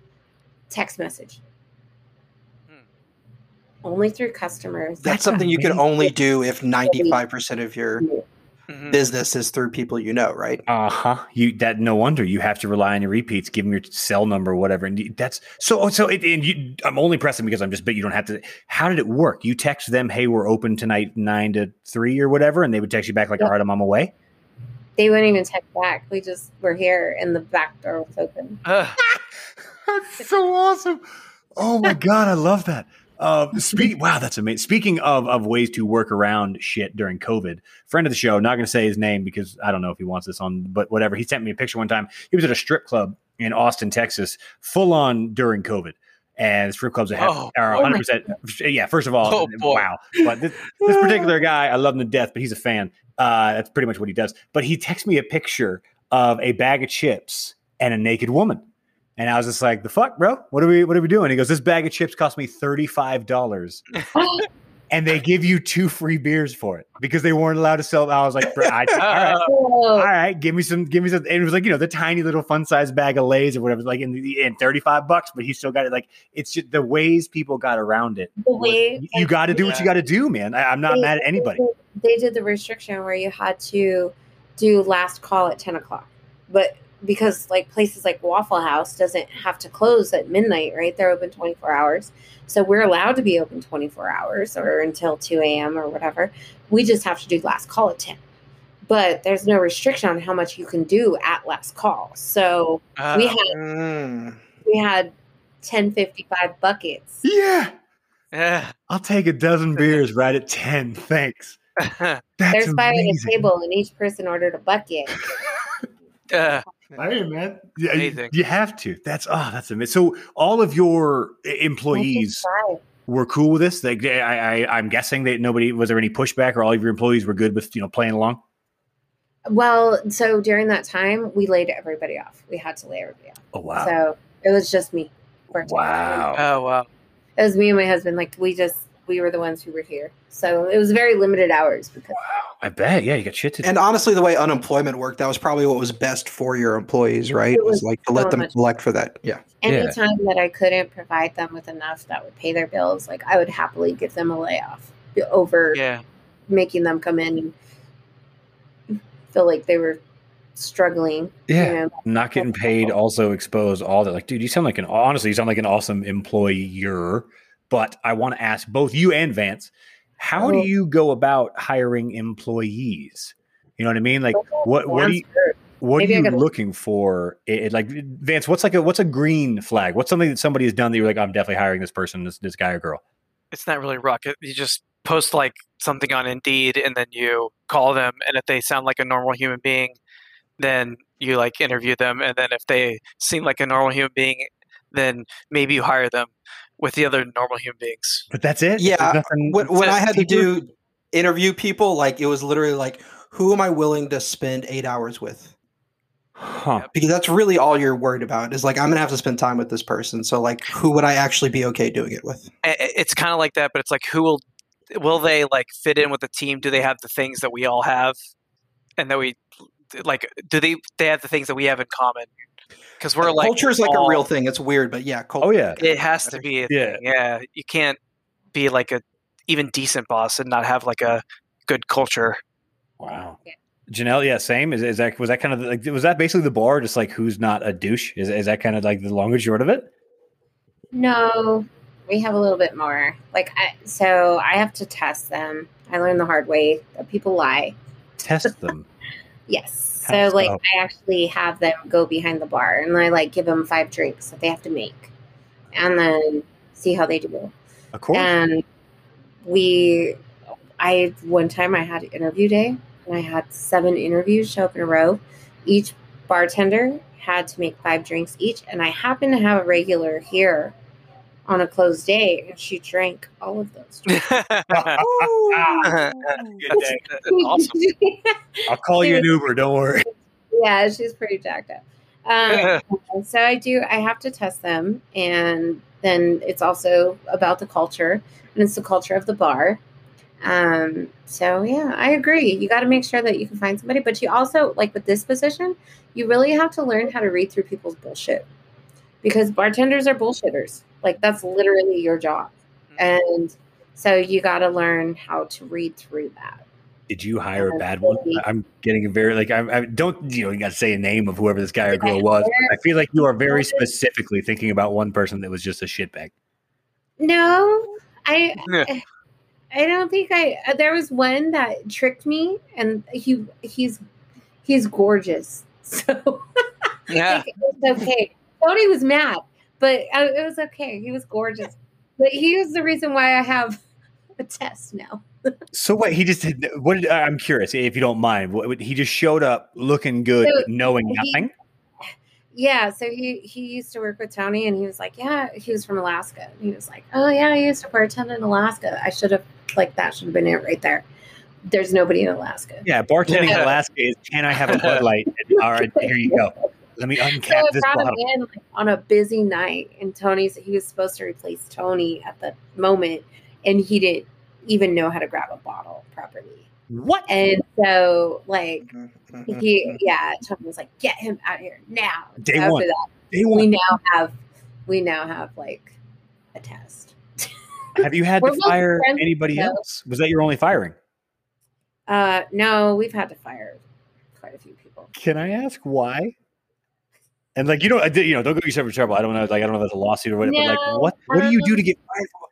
text message. Only through customers. That's That's something you can only do if 95% of your Mhm. business is through people you know, right? Uh huh. You that no wonder you have to rely on your repeats. Give them your cell number, whatever. And that's so. So it, and you, I'm only pressing because I'm just. But you don't have to. How did it work? You text them, "Hey, we're open tonight, nine to three or whatever," and they would text you back like, Yep. "All right, I'm on my way." They wouldn't even text back. We just were here, and the back door was open. Ugh. That's so awesome. Oh my god, I love that. Um, speak. Wow, that's amazing. Speaking of of ways to work around shit during COVID, friend of the show, not going to say his name because I don't know if he wants this on, but whatever. He sent me a picture one time. He was at a strip club in Austin, Texas, full on during COVID. And strip clubs have, Oh, are oh 100. percent Yeah, first of all, Oh, wow. But this, this particular guy, I love him to death, but he's a fan. Uh, that's pretty much what he does. But he texted me a picture of a bag of chips and a naked woman. And I was just like, "The fuck, bro? What are we? What are we doing?" He goes, "This bag of chips cost me thirty five dollars, and they give you two free beers for it because they weren't allowed to sell." I was like, bro, I, "All right, all Oh, give me some, give me some." And it was like, you know, the tiny little fun size bag of Lay's or whatever, like in the in thirty five bucks, but he still got it. Like it's just the ways people got around it. the way You, you got to do what you got to do, man. I, I'm not They- mad at anybody. They did the restriction where you had to do last call at 10 o'clock. But because like places like Waffle House doesn't have to close at midnight, right? They're open 24 hours. So we're allowed to be open 24 hours or until 2 a.m. or whatever. We just have to do last call at 10. But there's no restriction on how much you can do at last call. So Uh, we had Mm. we had 1055 buckets. Yeah, yeah. I'll take a dozen beers right at ten. Thanks. That's There's five at a table and each person ordered a bucket. Uh, Hey man, yeah, you, Amazing. you have to. That's oh, that's amazing. So all of your e- employees were cool with this. Like, eh, I, I, I'm guessing that nobody was there any pushback, or all of your employees were good with you know playing along. Well, so during that time, we laid everybody off. We had to lay everybody off. Oh wow, So it was just me. working. wow. oh wow. It was me and my husband. Like we just we were the ones who were here. So it was very limited hours because I bet. Yeah, you got shit to do. And honestly, the way unemployment worked, that was probably what was best for your employees, right? It was, was like to let them collect for that. Yeah. Yeah. anytime that I couldn't provide them with enough that would pay their bills, like I would happily give them a layoff over Yeah. making them come in and feel like they were struggling. yeah, You know? not getting paid also exposed, all that. Like, dude, you sound like an honestly, you sound like an awesome employer. But I want to ask both you and Vance, how do Oh. you go about hiring employees? You know what I mean? Like, oh, what what do you what Maybe are you gotta- looking for? It, it- like Vance, what's like a what's a green flag? What's something that somebody has done that you're like, I'm definitely hiring this person, this this guy or girl? It's not really rocket. You just post like something on Indeed and then you call them and if they sound like a normal human being, then you like interview them and then if they seem like a normal human being, then maybe you hire them with the other normal human beings. But that's it. Yeah, There's nothing- When, when I had to do interview people, like it was literally like, who am I willing to spend eight hours with? huh? Because that's really all you're worried about is like, I'm going to have to spend time with this person. So, like, who would I actually be okay doing it with? I- I- It's kind of like that, but it's like who will will they like fit in with the team? Do they have the things that we all have, and that we like? Do they they have the things that we have in common? Because we're like culture is like a real thing. It's weird, but yeah, culture. Oh yeah. It has to be. A Yeah. thing. Yeah. You can't be like a even decent boss and not have like a good culture. Wow. Yeah. Janelle, yeah, same. Is, is that was that kind of like was that basically the bar? Just like who's not a douche? Is is that kind of like the long and short of it? No, we have a little bit more. Like, I, so I have to test them. I learned the hard way that people lie. Test them. Yes. How So, like? I actually have them go behind the bar and I like give them five drinks that they have to make, and then see how they do. Of course. And we, I one time I had interview day and I had seven interviews show up in a row. Each bartender had to make five drinks each, and I happened to have a regular here on a closed day, and she drank all of those. drinks. Good day. awesome. I'll call you an Uber. Don't worry. yeah, she's pretty jacked up. Um, so I do. I have to test them, and then it's also about the culture, and it's the culture of the bar. Um, so yeah, I agree. You got to make sure that you can find somebody, but you also like with this position, you really have to learn how to read through people's bullshit because bartenders are bullshitters. Like that's literally your job, and so you got to learn how to read through that. Did you hire a bad one? I'm getting a very like I, I don't you know you got to say a name of whoever this guy or girl was. I feel like you are very specifically thinking about one person that was just a shitbag. No, I Yeah. I don't think I uh, there was one that tricked me and he he's he's gorgeous. So yeah. like, it was okay. Tony was mad, but uh, it was okay. He was gorgeous. But he was the reason why I have a test now. So what he just did? What did, I'm curious if you don't mind. What, he just showed up looking good, So, knowing he- nothing. Yeah, so he he used to work with Tony and he was like, Yeah, he was from Alaska. And he was like, Oh yeah, I used to bartend in Alaska. I should have like that should have been it right there. There's nobody in Alaska. Yeah, bartending in Alaska is can I have a Bud Light? All right, here you go. Let me So uncap I this brought him bottle. in like, on a busy night, and Tony's he was supposed to replace Tony at the moment, and he didn't even know how to grab a bottle properly. What? And so, like, Mm-hmm. he, yeah, Tony was like, "Get him out here now!" Day After one. that, They we want, now have, we now have like a test. have you had to fire anybody though. else? Was that your only firing? Uh, no, we've had to fire quite a few people. Can I ask why? And like you don't, I did- you know, don't go yourself in trouble. I don't know, like I don't know if that's a lawsuit or whatever. but like, No, what? What do you do um, to get fired from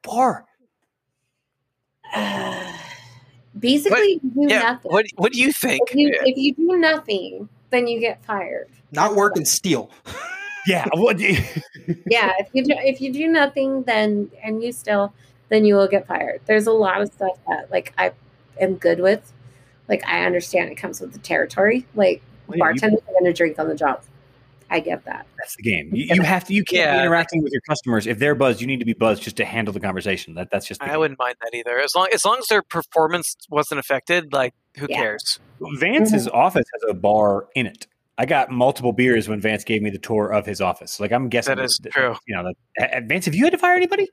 a bar? Basically, you do Yeah. nothing. What What do you think? if you if you do nothing, then you get fired. Not working steel. Yeah. What? yeah if you do if you do nothing then and you still then you will get fired there's a lot of stuff that like i am good with like i understand it comes with the territory like Well, yeah, you- bartenders are going to drink on the job i get that That's the game. You, you have to. You can't be interacting with your customers. If they're buzzed, you need to be buzzed just to handle the conversation. That that's just. The I game. wouldn't mind that either. As long as long as their performance wasn't affected, like who Yeah. cares? Vance's office has a bar in it. I got multiple beers when Vance gave me the tour of his office. Like I'm guessing That is that- true. You know, that, uh, Vance, have you had to fire anybody?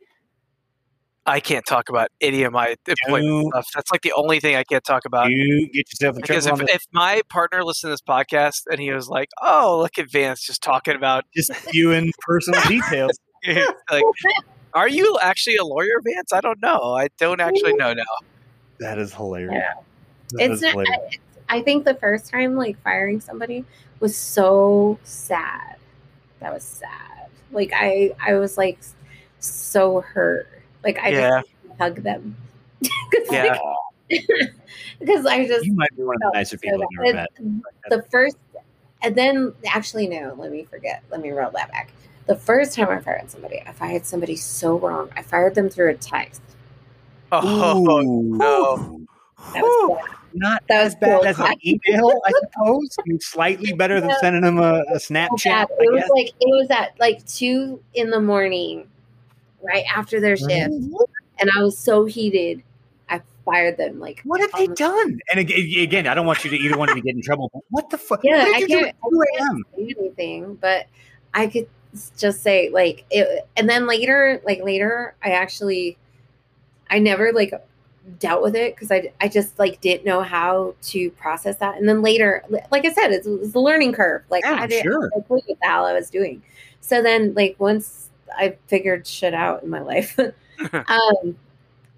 I can't talk about any of my employment stuff. That's like the only thing I can't talk about. you get yourself in Because trouble. if, if my partner listened to this podcast and he was like, "Oh, look at Vance just talking about," just spewing personal details. like, are you actually a lawyer, Vance? I don't know. I don't actually know now. That is hilarious. Yeah. That it's is not hilarious. I, I think the first time like firing somebody was so sad that was sad like i i was like so hurt like i Yeah. just hug them Yeah. because i just You might be one of the nicer so people I've ever met. the first and then actually no let me forget let me roll that back the first time i fired somebody i fired somebody so wrong i fired them through a text Oh Ooh. no. that was bad. Not That as was bad so as an email, I suppose. I mean, slightly better than sending them a, a Snapchat. It was like it was at like two in the morning, right after their shift, and I was so heated. I fired them. Like What have they um, done? And again, I don't want you to either one to get in trouble. But what the fuck? Yeah, I did you do can't- at 2 a.m.? say anything, but I could just say like it. And then later, like later, I actually, I never like dealt with it because I I just like didn't know how to process that. And then later, like I said, it's, it's the learning curve. Like Yeah, I didn't sure. I the hell I was doing. So then, like once I figured shit out in my life, um,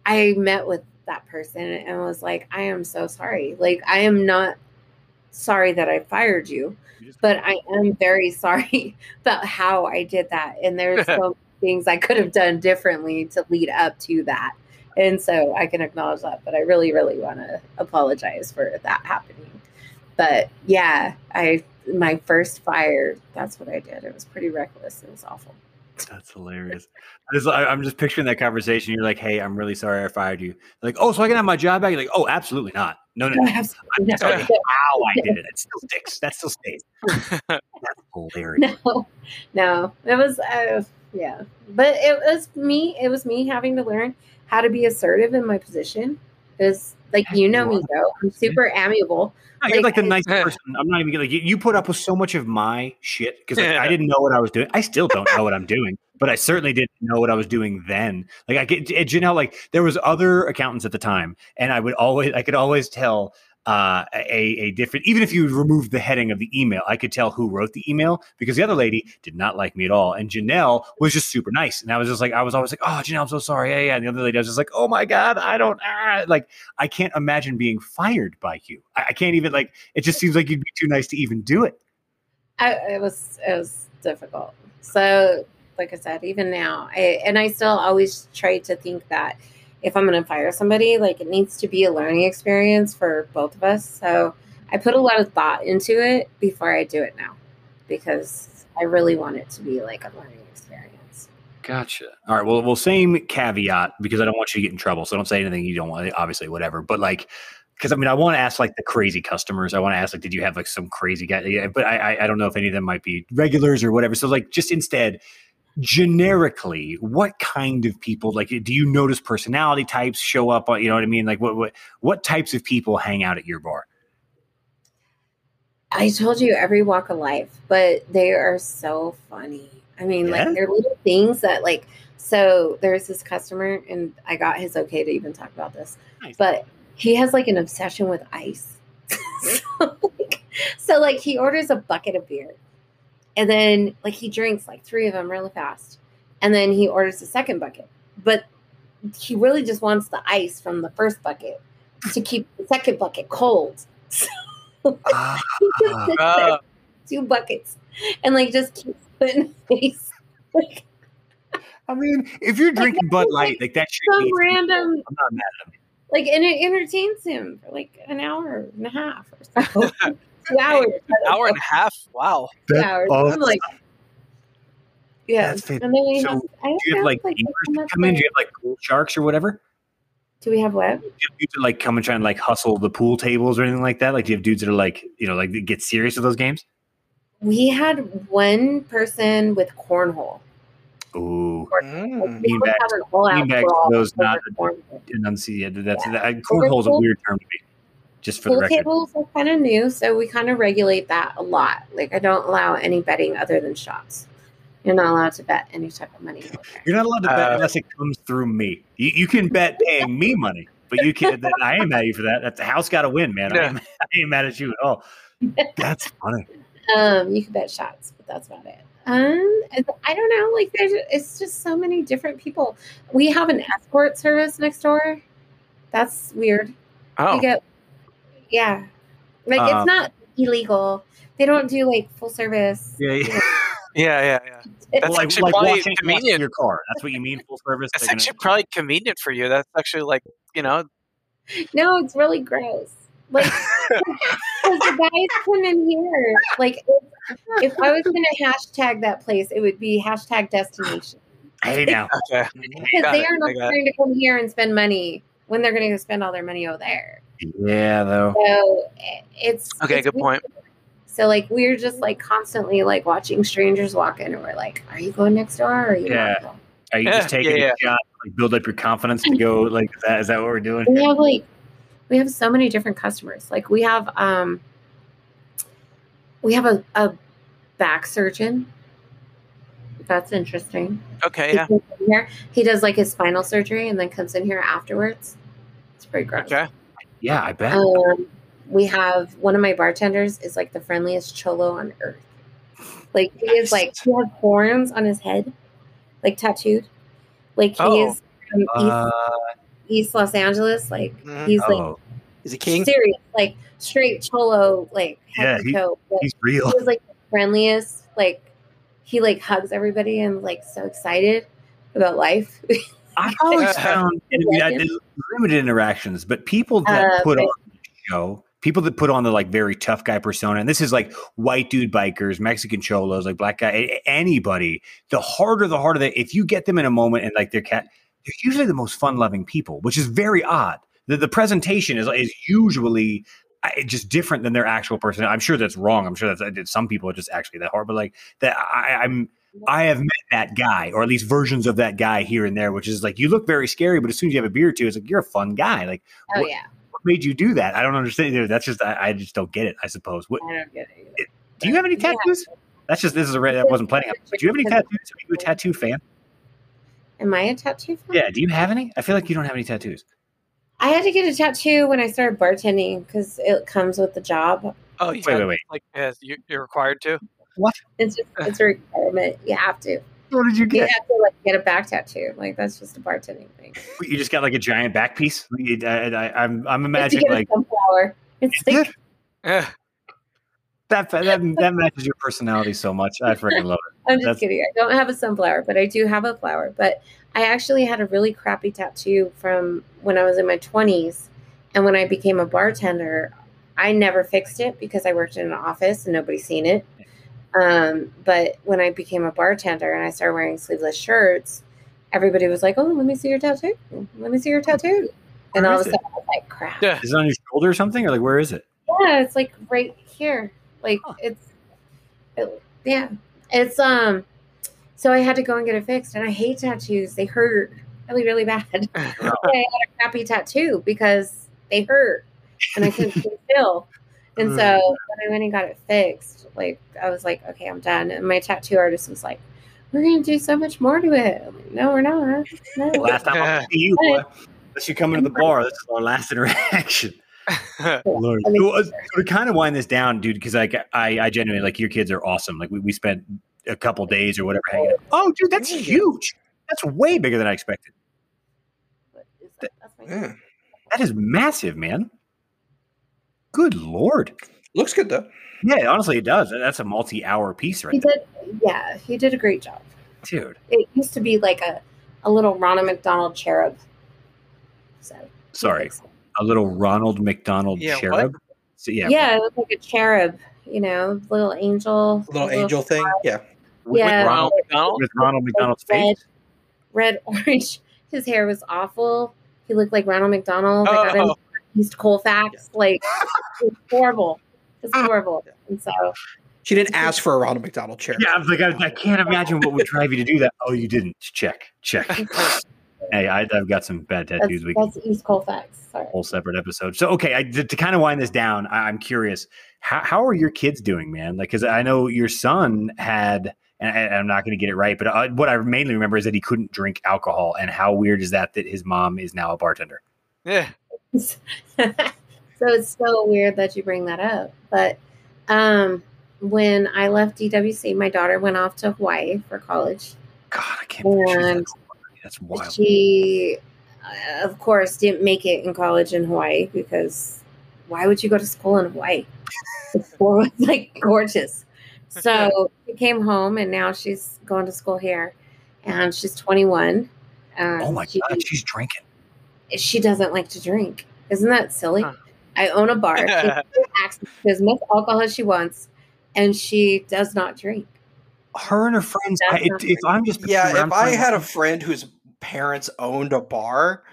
I met with that person and was like, I am so sorry. Like I am not sorry that I fired you, You but I am very sorry about how I did that. And there's so many things I could have done differently to lead up to that. And so I can acknowledge that, but I really, really want to apologize for that happening. But yeah, I my first fire, that's what I did. It was pretty reckless. It was awful. That's hilarious. I I'm just picturing that conversation. You're like, "Hey, I'm really sorry I fired you." Like, "Oh, so I can have my job back?" You're like, "Oh, absolutely not. No, no, no. I'm sorry not. how I did it. It still sticks. That still stays." That's hilarious. no, no, it was uh, yeah, but it was me. It was me having to learn how to be assertive in my position. Because like you know me, though, I'm super amiable. No, you're like Like, the I- nice Yeah. person. I'm not even gonna like you, you put up with so much of my shit because like, I didn't know what I was doing. I still don't know what I'm doing, but I certainly didn't know what I was doing then. Like I get at Janelle, like there was other accountants at the time, and I would always I could always tell uh, a a different even if you removed the heading of the email, I could tell who wrote the email because the other lady did not like me at all, and Janelle was just super nice, and I was just like I was always like oh Janelle, I'm so sorry, yeah yeah, and the other lady I was just like oh my god, I don't ah. like I can't imagine being fired by you. I, I can't even like. It just seems like you'd be too nice to even do it. I, it was it was difficult. So, like I said, even now, I, and I still always try to think that if I'm going to fire somebody, like it needs to be a learning experience for both of us. So, I put a lot of thought into it before I do it now, because I really want it to be like a learning experience. Gotcha. All right. Well, well, same caveat because I don't want you to get in trouble. So don't say anything you don't want. Obviously, whatever. But like, because I mean, I want to ask like the crazy customers. I want to ask like, did you have like some crazy guy? Yeah, but I, I, I don't know if any of them might be regulars or whatever. So like, just instead, generically, what kind of people? Like, do you notice personality types show up? On, you know what I mean? Like, what what what types of people hang out at your bar? I told you every walk of life, but they are so funny. I mean, Yeah? like they're little things that like. So there's this customer, and I got his okay to even talk about this, Nice. but he has like an obsession with ice. so, like, so like he orders a bucket of beer, and then like he drinks like three of them really fast, and then he orders the second bucket, but he really just wants the ice from the first bucket to keep the second bucket cold. Ah, He just sits there Uh, two buckets and like just keeps putting face like I mean, if you're drinking Bud Light, like that shit some be random cold. I'm not mad at him. like and it entertains him for like an hour and a half or so. two hours. hour and a half. Wow. Two hours. oh, I'm like yeah. That's And then we So, have, don't you have know, like gamers how that much come in? Do you have like pool sharks or whatever? do we have what? Do you have dudes that like come and try and like hustle the pool tables or anything like that? Like, do you have dudes that are like, you know, like get serious with those games? We had one person with cornhole. Ooh, Mm. Like, we would Beanbags- have an all-out beanbags brawl for those over not- cornhole. enunciated. That's Yeah. that, cornhole's a weird term to me. Just for the Pool record. tables are kind of new, so we kind of regulate that a lot. Like I don't allow any betting other than shots. You're not allowed to bet any type of money over. You're not allowed to bet Uh, unless it comes through me. You, you can bet paying me money, but you can't. then I ain't mad at you for that. That's the house got to win, man. I, Yeah. ain't, I ain't mad at you at all. That's funny. Um, you can bet shots, but that's about it. Um, I don't know. Like, there's it's just so many different people. We have an escort service next door. That's weird. Oh. You get, yeah, like Um, it's not illegal. They don't do like full service. Yeah, yeah. Yeah, yeah, yeah. That's like, actually like probably washing, washing convenient. your car. That's what you mean, full service. That's They're gonna- actually probably convenient for you. That's actually like you know. No, it's really gross. Like, the guys come in here. Like, if, if I was going to hashtag that place, it would be hashtag destination. hey now. Because Got they it, are not I it. trying to come here and spend money when they're going to spend all their money over there. Yeah, though. So eh, it's Okay, it's good point. So like we're just like constantly like watching strangers walk in, and we're like, "Are you going next door? Or are you Yeah. not? Are you Yeah, just taking yeah, a shot, like build up your confidence to go? Like, is that is that what we're doing? We have like we have so many different customers. Like we have um we have a, a back surgeon. That's interesting. Okay. He Yeah. comes here. He does like his spinal surgery and then comes in here afterwards. It's pretty gross. Okay. Yeah, I bet. Um, we have one of my bartenders is like the friendliest cholo on earth. Like he is like he has horns on his head, like tattooed. Like he Oh. is from Uh, East, East Los Angeles. Like Mhm. he's like oh, Is he king? serious, like straight cholo, like Yeah, head to he- toe. He's real. He's like the friendliest. Like he like hugs everybody and like so excited about life. I've always found and I mean, I Yeah. did limited interactions, but people that Uh, put on the show, people that put on the like very tough guy persona, and this is like white dude bikers, Mexican cholos, like black guy, anybody. The harder, the harder they. If you get them in a moment and like they're cat, they're usually the most fun loving people, which is very odd. The, the presentation is is usually just different than their actual person. I'm sure that's wrong. I'm sure that's did- some people are just actually that hard, but like that, I, I'm I have met that guy, or at least versions of that guy here and there, which is like you look very scary, but as soon as you have a beer or two, it's like you're a fun guy. Like Oh What- yeah, what made you do that? I don't understand. That's just I, I just don't get it. I suppose. What I don't get it. Either. do you have any Yeah. tattoos? That's just this is a re- that wasn't planning. on. Do you have any tattoos? Are you a tattoo fan? Am I a tattoo fan? Yeah. Do you have any? I feel like you don't have any tattoos. I had to get a tattoo when I started bartending because it comes with the job. Oh, you Wait, wait, wait. Like, yeah, you, you're required to. It's just it's a requirement. You have to. What did you get? You have to like get a back tattoo. Like that's just a bartending thing. You just got like a giant back piece. I, I, I'm I'm It's to imagining get like a sunflower. It's Is like it? Eh, that that that matches your personality so much. I freaking love it. I'm just That's- kidding. I don't have a sunflower, but I do have a flower. But I actually had a really crappy tattoo from when I was in my 20s. And when I became a bartender, I never fixed it because I worked in an office and nobody seen it. Um, but when I became a bartender and I started wearing sleeveless shirts, everybody was like, "Oh, let me see your tattoo. Let me see your tattoo." And Where all of a sudden, I was like, "Crap." Yeah. Is it on your shoulder or something, or like where is it? Yeah, it's like right here. Like Huh. it's it- yeah. It's um so I had to go and get it fixed and I hate tattoos. They hurt really, really bad. I had a crappy tattoo because they hurt and I couldn't sit still. And so when I went and got it fixed, like I was like, okay, I'm done. And my tattoo artist was like, We're gonna do so much more to it. I'm like, no, we're not. No. Last time I see you, boy. Unless you come into the bar, this is our last interaction. Lord. I mean- So, uh, to kind of wind this down, dude, because like I, I genuinely like your kids are awesome. Like we, we spent a couple days or whatever hanging out. Oh, dude, that's huge. That's way bigger than I expected. What is that? That's my Yeah. That is massive, man. Good lord. Looks good though. Yeah, honestly, it does. That's a multi-hour piece He right there, did yeah, he did a great job. dude. it used to be like a, a little Ronald McDonald cherub. So Sorry, a little Ronald McDonald Yeah, what? cherub. So, yeah, yeah, it was like a cherub, you know, little angel, Little angel thing. Yeah. with, yeah. with Ronald, Ronald McDonald. with Ronald McDonald's red, face. red, orange. His hair was awful. He looked like Ronald McDonald. I got him Oh, East Colfax. Like it was horrible. It's horrible. And so She didn't ask for a Ronald McDonald chair. Yeah, I was like, I, I can't imagine what would drive you to do that. Oh, you didn't. Check, check. hey, I, I've got some bad that's, tattoos. We can that's East Colfax. Sorry. whole separate episode. So, okay, I, to, to kind of wind this down, I, I'm curious, how, how are your kids doing, man? Like, because I know your son had, and I, I'm not going to get it right, but uh, what I mainly remember is that he couldn't drink alcohol. And how weird is that that his mom is now a bartender? Yeah. so it's so weird that you bring that up. But um, when I left DWC, my daughter went off to Hawaii for college. God, I can't believe And. That's wild. She, uh, of course, didn't make it in college in Hawaii because why would you go to school in Hawaii? The school was like gorgeous. So she came home and now she's going to school here, and she's 21. Um, oh my she, God, she's drinking. She doesn't like to drink. Isn't that silly? Huh. I own a bar. She acts as much alcohol as she wants, and she does not drink. Her and her friends. I, if, if I'm just Yeah, if I friends- had a friend whose parents owned a bar,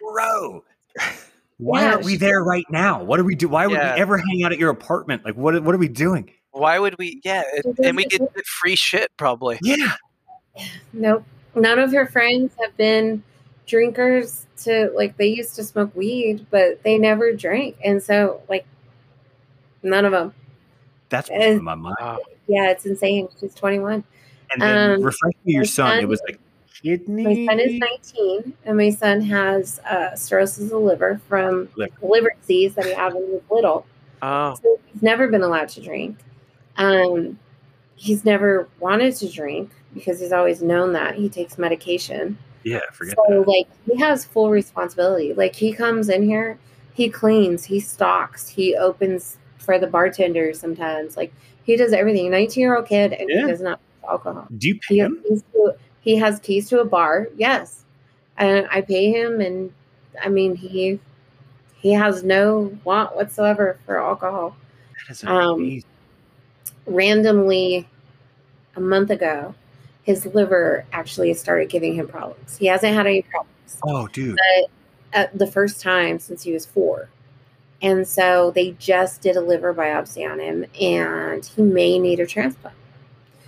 bro. Why Yeah, aren't we there right now? What do we do? Why would Yeah. we ever hang out at your apartment? Like, what? What are we doing? Why would we? Yeah, and we get get free shit probably. Yeah, Nope. None of her friends have been drinkers to like they used to smoke weed, but they never drank. And so like none of them. that's what's And- my mind. Yeah, it's insane. She's 21. And then um, refresh me your my son. It was like kidney. My son is 19 and my son has uh, cirrhosis of the liver from Liver. liver disease that he had when he was little. Oh, So he's never been allowed to drink. Um, he's never wanted to drink because he's always known that he takes medication. Yeah, forget so that. like he has full responsibility. Like he comes in here, he cleans, he stocks, he opens for the bartender sometimes. Like he does everything. Nineteen year old kid and Yeah. he does not have alcohol. Do you pay He has, him? keys to, he has keys to a bar, yes. And I pay him and I mean he he has no want whatsoever for alcohol That is um, randomly a month ago, his liver actually started giving him problems. He hasn't had any problems Oh, dude. at the first time since he was four. And so they just did a liver biopsy on him, and he may need a transplant.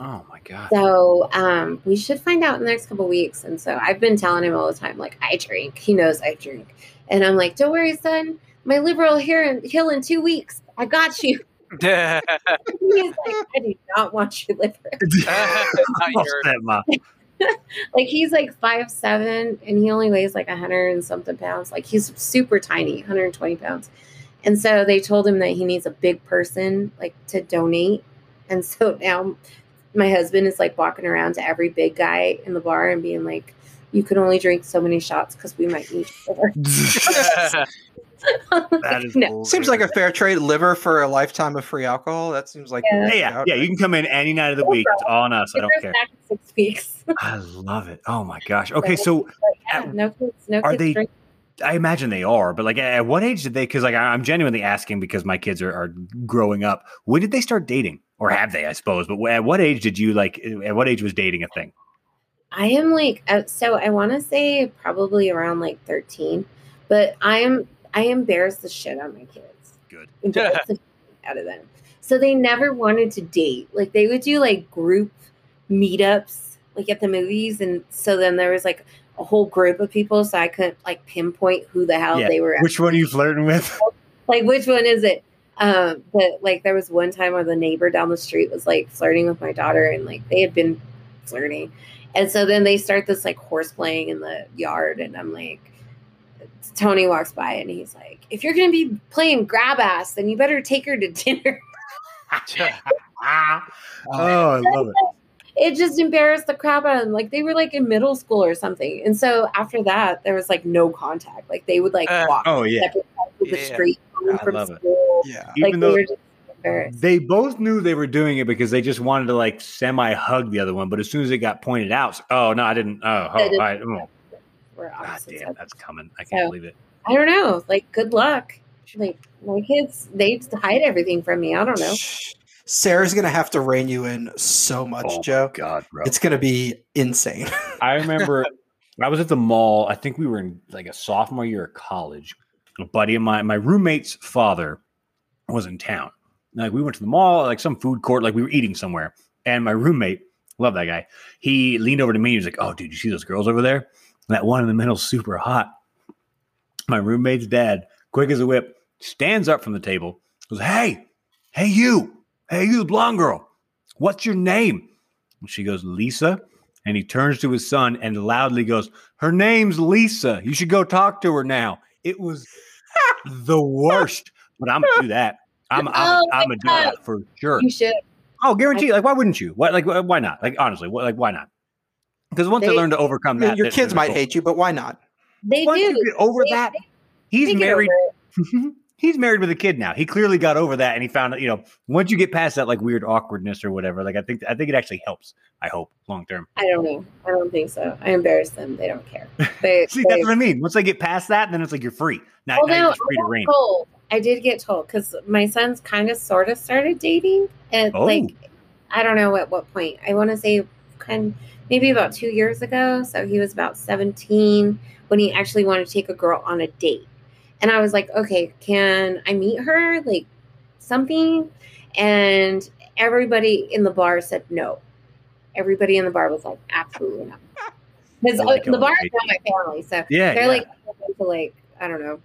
Oh my god. So um, we should find out in the next couple weeks. And so I've been telling him all the time, like I drink. He knows I drink, and I'm like, "Don't worry, son. My liver will heal in, heal in two weeks. I got you." He's like, "I do not want your liver." Like he's like five seven, and he only weighs like a hundred and something pounds. Like he's super tiny, 120 pounds. And so they told him that he needs a big person like to donate. And so now my husband is like walking around to every big guy in the bar and being like, "You can only drink so many shots because we might need liver." That is no. Seems like a fair trade liver for a lifetime of free alcohol. That seems like Yeah. Hey, yeah, yeah. You can come in any night of the week. It's all on us. I don't care. six weeks. I love it. Oh my gosh. Okay, so But yeah, At- no kids, no are kids they- drink. I imagine they are, but like, at what age did they? Because like, I- I'm genuinely asking because my kids are, are growing up. When did they start dating, or have they? I suppose. But at what age did you like? At what age was dating a thing? I am like uh, so I want to say probably around like 13, but I'm I embarrass the shit out of my kids. Good. The shit out of them. So they never wanted to date. Like they would do like group meetups like at the movies and so then there was like a whole group of people so I couldn't like pinpoint who the hell Yeah. they were Which one are you flirting with? like which one is it um but like there was one time where the neighbor down the street was like flirting with my daughter and like they had been flirting and so then they start this like horse playing in the yard and i'm like tony walks by and he's like if you're gonna be playing grab ass then you better take her to dinner oh, I love it. it just embarrassed the crap out of them like they were like in middle school or something and so after that there was like no contact like they would like Uh, walk Oh yeah. separate sides the Yeah. street coming I from love it. school Yeah. Even like though they were just They both knew they were doing it because they just wanted to like semi hug the other one. But as soon as it got pointed out, it's, oh no, I didn't. Oh, oh, They didn't. I, oh We're God damn, sides. that's coming. I can't So- believe it. I don't know. Like, good luck. Like, my kids, they just hide everything from me. I don't know. Sarah's gonna have to rein you in so much, Oh, Joe. God, bro. It's gonna be insane. I remember I was at the mall. I think we were in like a sophomore year of college. A buddy of mine, my roommate's father, was in town. Like we went to the mall, like some food court, like we were eating somewhere. And my roommate, love that guy. He leaned over to me. He was like, "Oh, dude, you see those girls over there? That one in the middle, super hot." My roommate's dad, quick as a whip, stands up from the table. Goes, "Hey, hey, you, hey, you, the blonde girl. What's your name?" And she goes, "Lisa." And he turns to his son and loudly goes, Her name's Lisa. You should go talk to her now. It was the worst. But I'm gonna do that. I'm I'm, Oh I'm gonna do that for sure. You should. Oh, guarantee. Like, why wouldn't you? Why like why not? Like honestly, why, like why not? Because once they, They- learn to overcome that, your kids might cool. hate you, but why not? They Once do. you get over They- that, they- he's they married. he's married with a kid now. He clearly got over that, and he found that you know once you get past that like weird awkwardness or whatever, like I think I think it actually helps. I hope long term. I don't know. I don't think so. I embarrass them. They don't care. They, See, they, that's what I mean. Once they get past that, then it's like you're free. Now, well, now no, you're I just free to got reign. told. I did get told because my son's kind of sort of started dating. And Oh. like, I don't know at what point. I want to say kind maybe about two years ago. So he was about 17 when he actually wanted to take a girl on a date. And I was like, okay, can I meet her? Like something. And everybody in the bar said no. Everybody in the bar was like, absolutely not. Because like the bar is not my family. So Yeah, they're yeah. like to like I don't know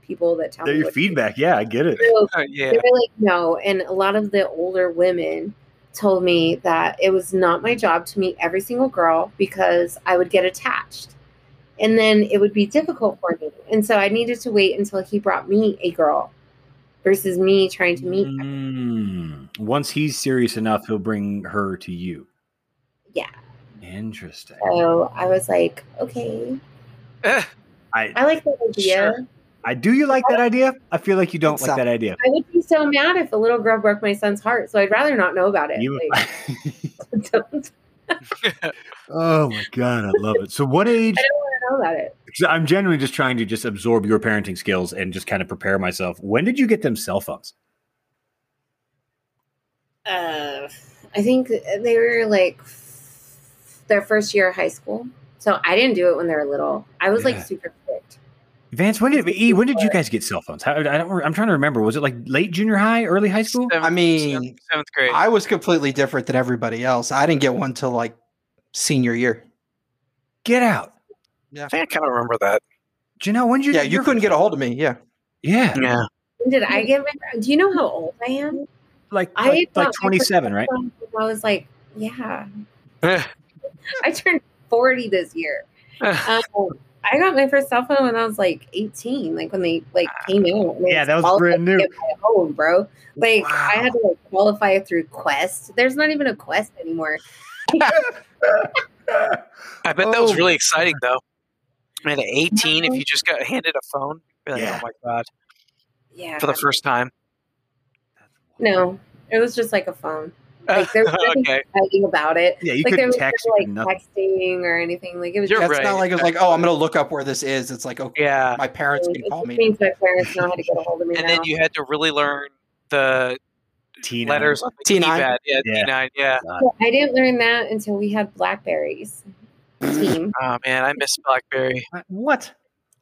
people that tell They're me your what to do. feedback. Yeah, I get it. So Uh, yeah. they were like no, and a lot of the older women told me that it was not my job to meet every single girl because I would get attached, and then it would be difficult for me, and so I needed to wait until he brought me a girl versus me trying to meet. her. Mm. Once he's serious enough, he'll bring her to you. Yeah. Interesting. So I was like, okay, Eh, I, I like that idea. Sure. I do you like that idea? I feel like you don't It's like that idea. I would be so mad if a little girl broke my son's heart. So I'd rather not know about it. You- Like, don't, oh my god, I love it. So, what age? I don't want to know about it. 'cause I'm genuinely just trying to just absorb your parenting skills and just kind of prepare myself. When did you get them cell phones? uh, I think they were like their first year of high school. So I didn't do it when they were little. I was Yeah. like super strict. Vance, when did E? When did you guys get cell phones? How, I don't. I'm trying to remember. Was it like late junior high, early high school? Seventh- I mean, seventh, seventh grade. I was completely different than everybody else. I didn't get one till like senior year. Get out, I think I kind of remember that. Janelle. When did you? Yeah, you couldn't get a hold of me. Yeah. Yeah, Yeah. When did I get my? Do you know how old I am? like I like, like 27, right? first phone when I was like, yeah. I turned 40 this year. Um, I got my first cell phone when I was like 18, like when they like came out. and Yeah, that was qualified brand new. get my bro. Like I had to like qualify through Qwest. There's not even a Qwest anymore. I bet that was Oh. really exciting though. And at 18, if uh-huh. you just got handed a phone, you're like, oh Yeah. oh my god, Yeah. for the first time. no, it was just like a phone. Like there was nothing okay. exciting about it. Yeah, you like there couldn't was text, no, like couldn't nothing. texting or anything. Like it was You're just That's right. not like it's like, oh, I'm gonna look up where this is. It's like, okay, Yeah. my parents it can call me. means my parents know how to get a hold of me And now. then you had to really learn the T9. letters on the T9? keypad. Yeah, Yeah. T9. Yeah. So I didn't learn that until we had Blackberries. Team. Oh man, I miss BlackBerry. What?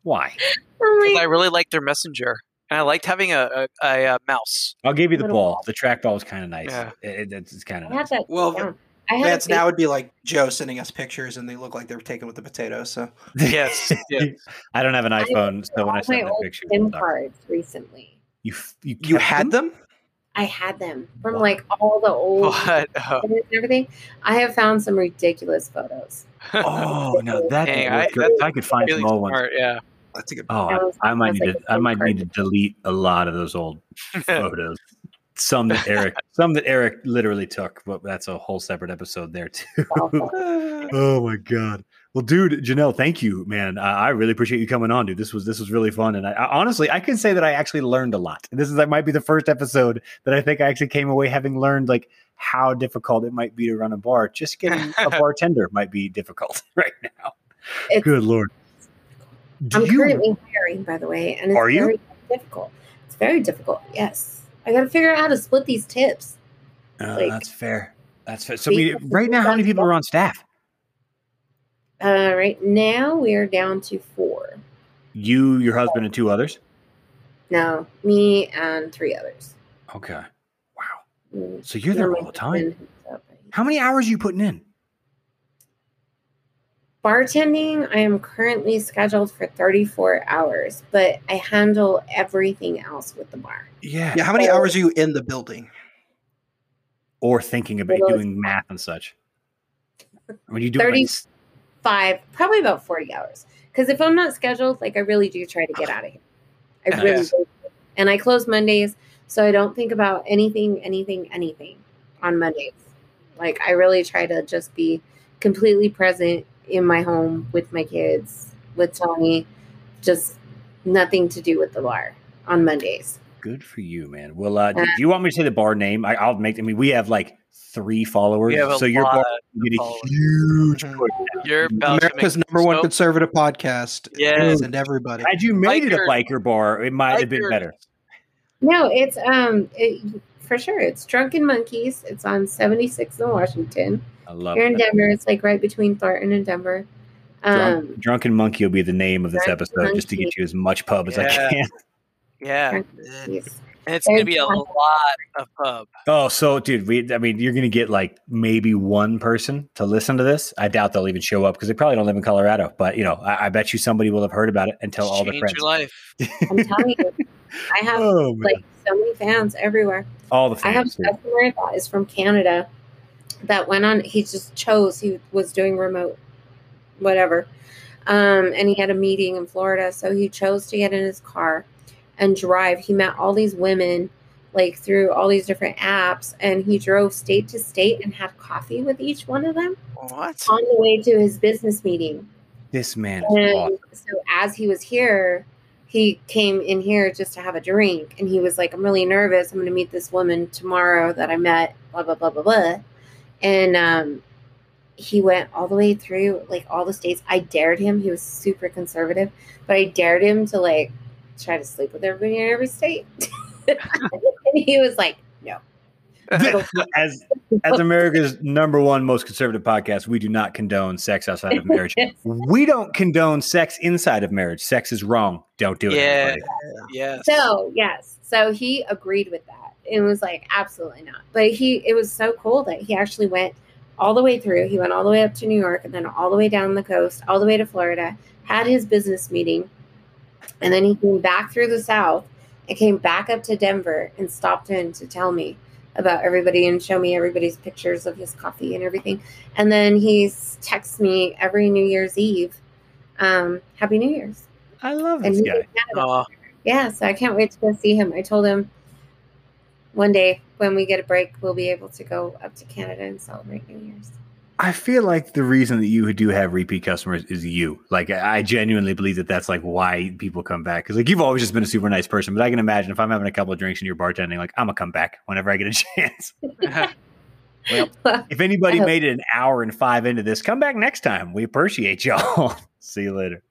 Why? I'm 'Cause like, I really liked their messenger, and I liked having a a, a, uh mouse. I'll give you the ball. ball. The trackball was kind of nice. Yeah. It, it- it's kind of I had nice. that. Well, down. I That's a now would be like Joe sending us pictures, and they look like they're taken with the potatoes. So Yes. yes. I don't have an I iPhone, so when I all send my the old pictures, SIM I'll talk- cards recently. you you, you had them? I had them from Wow. like all the old What? Oh, and everything. I have found some ridiculous photos. Oh no, that Dang, I- work good. I could find really some old ones. Yeah. That's a good. Oh, was- I, I might need was to. like a I SIM might card. need to delete a lot of those old photos. some that Eric, some that Eric literally took, but that's a whole separate episode there too. oh my god. Well, dude, Janelle, thank you, man. I, I really appreciate you coming on, dude. This was this was really fun, and I, I honestly I can say that I actually learned a lot. This is that might be the first episode that I think I actually came away having learned like how difficult it might be to run a bar. Just getting a bartender might be difficult right now. It's- Good lord. Do I'm you? currently hiring, by the way, and it's Are you? very difficult. It's very difficult. Yes, I got to figure out how to split these tips. Uh, like- that's fair. That's fair. So, Because right now, how many people are on staff? Uh, right now, we are down to four. You, your husband, and two others. No, me and three others. Okay. Wow. Mm, So you're there all the time. husband who's up. How many hours are you putting in? Bartending, I am currently scheduled for 34 hours, but I handle everything else with the bar. Yeah. Yeah, how many hours are you in the building? Or thinking about Well, doing math and such. When you do 30 like, probably about 40 hours. Because if I'm not scheduled, like I really do try to get out of here. I Yeah. really do. And I close Mondays, so I don't think about anything, anything, anything on Mondays. Like I really try to just be completely present in my home with my kids, with Tony, just nothing to do with the bar on Mondays. good for you, man. Well, uh, do do you want me to say the bar name? I, I'll make. I mean, we have like three followers, We have a so your lot bar of get a huge Mhm. You're about America's to number one so- conservative podcast. Yes. and everybody. Had you made it a Biker- biker bar, it might have been better. No, it's um it, for sure. It's Drunken Monkeys. It's on 76 in Washington. I love Here in it. Denver, it's like right between Thornton and Denver. Drunk, Um, Drunken Monkey will be the name of this Drunken episode, just to get you as much pub as I can. Yeah, yes. And it's gonna be a lot of pub. Oh, so dude, we I mean, you're gonna get like maybe one person to listen to this. I doubt they'll even show up because they probably don't live in Colorado. But you know, I, I bet you somebody will have heard about it and tell all their Change friends. your life. I'm telling you, I have Oh, like so many fans everywhere. all the fans. I have fans. a customer that is from Canada that went on. He just chose. He was doing remote, whatever, um, and he had a meeting in Florida, so he chose to get in his car and drive. He met all these women like through all these different apps, and he drove state to state and had coffee with each one of them What? on the way to his business meeting. This man so as he was here, he came in here just to have a drink. And he was like, I'm really nervous. I'm going to meet this woman tomorrow that I met, blah, blah, blah, blah, blah. And um, he went all the way through like all the states. I dared him. He was super conservative, but I dared him to like try to sleep with everybody in every state. and he was like, no. as as America's number one most conservative podcast, we do not condone sex outside of marriage. we don't condone sex inside of marriage. Sex is wrong. Don't do it. Yeah. everybody. Yes. So yes, so he agreed with that. and was like absolutely not. But he, it was so cool that he actually went all the way through. He went all the way up to New York and then all the way down the coast, all the way to Florida. Had his business meeting, and then he came back through the South and came back up to Denver and stopped in to tell me about everybody and show me everybody's pictures of his coffee and everything. And then he's texts me every New Year's Eve, um, Happy New Year's. I love And this guy. Canada. Yeah, so I can't wait to go see him. I told him one day when we get a break, we'll be able to go up to Canada and celebrate New Year's. I feel like the reason that you do have repeat customers is you. Like I genuinely believe that that's like why people come back. Because like you've always just been a super nice person, but I can imagine if I'm having a couple of drinks and you're bartending, like I'm gonna come back whenever I get a chance. Well, If anybody made it an hour and five into this, come back next time. We appreciate y'all. See you later.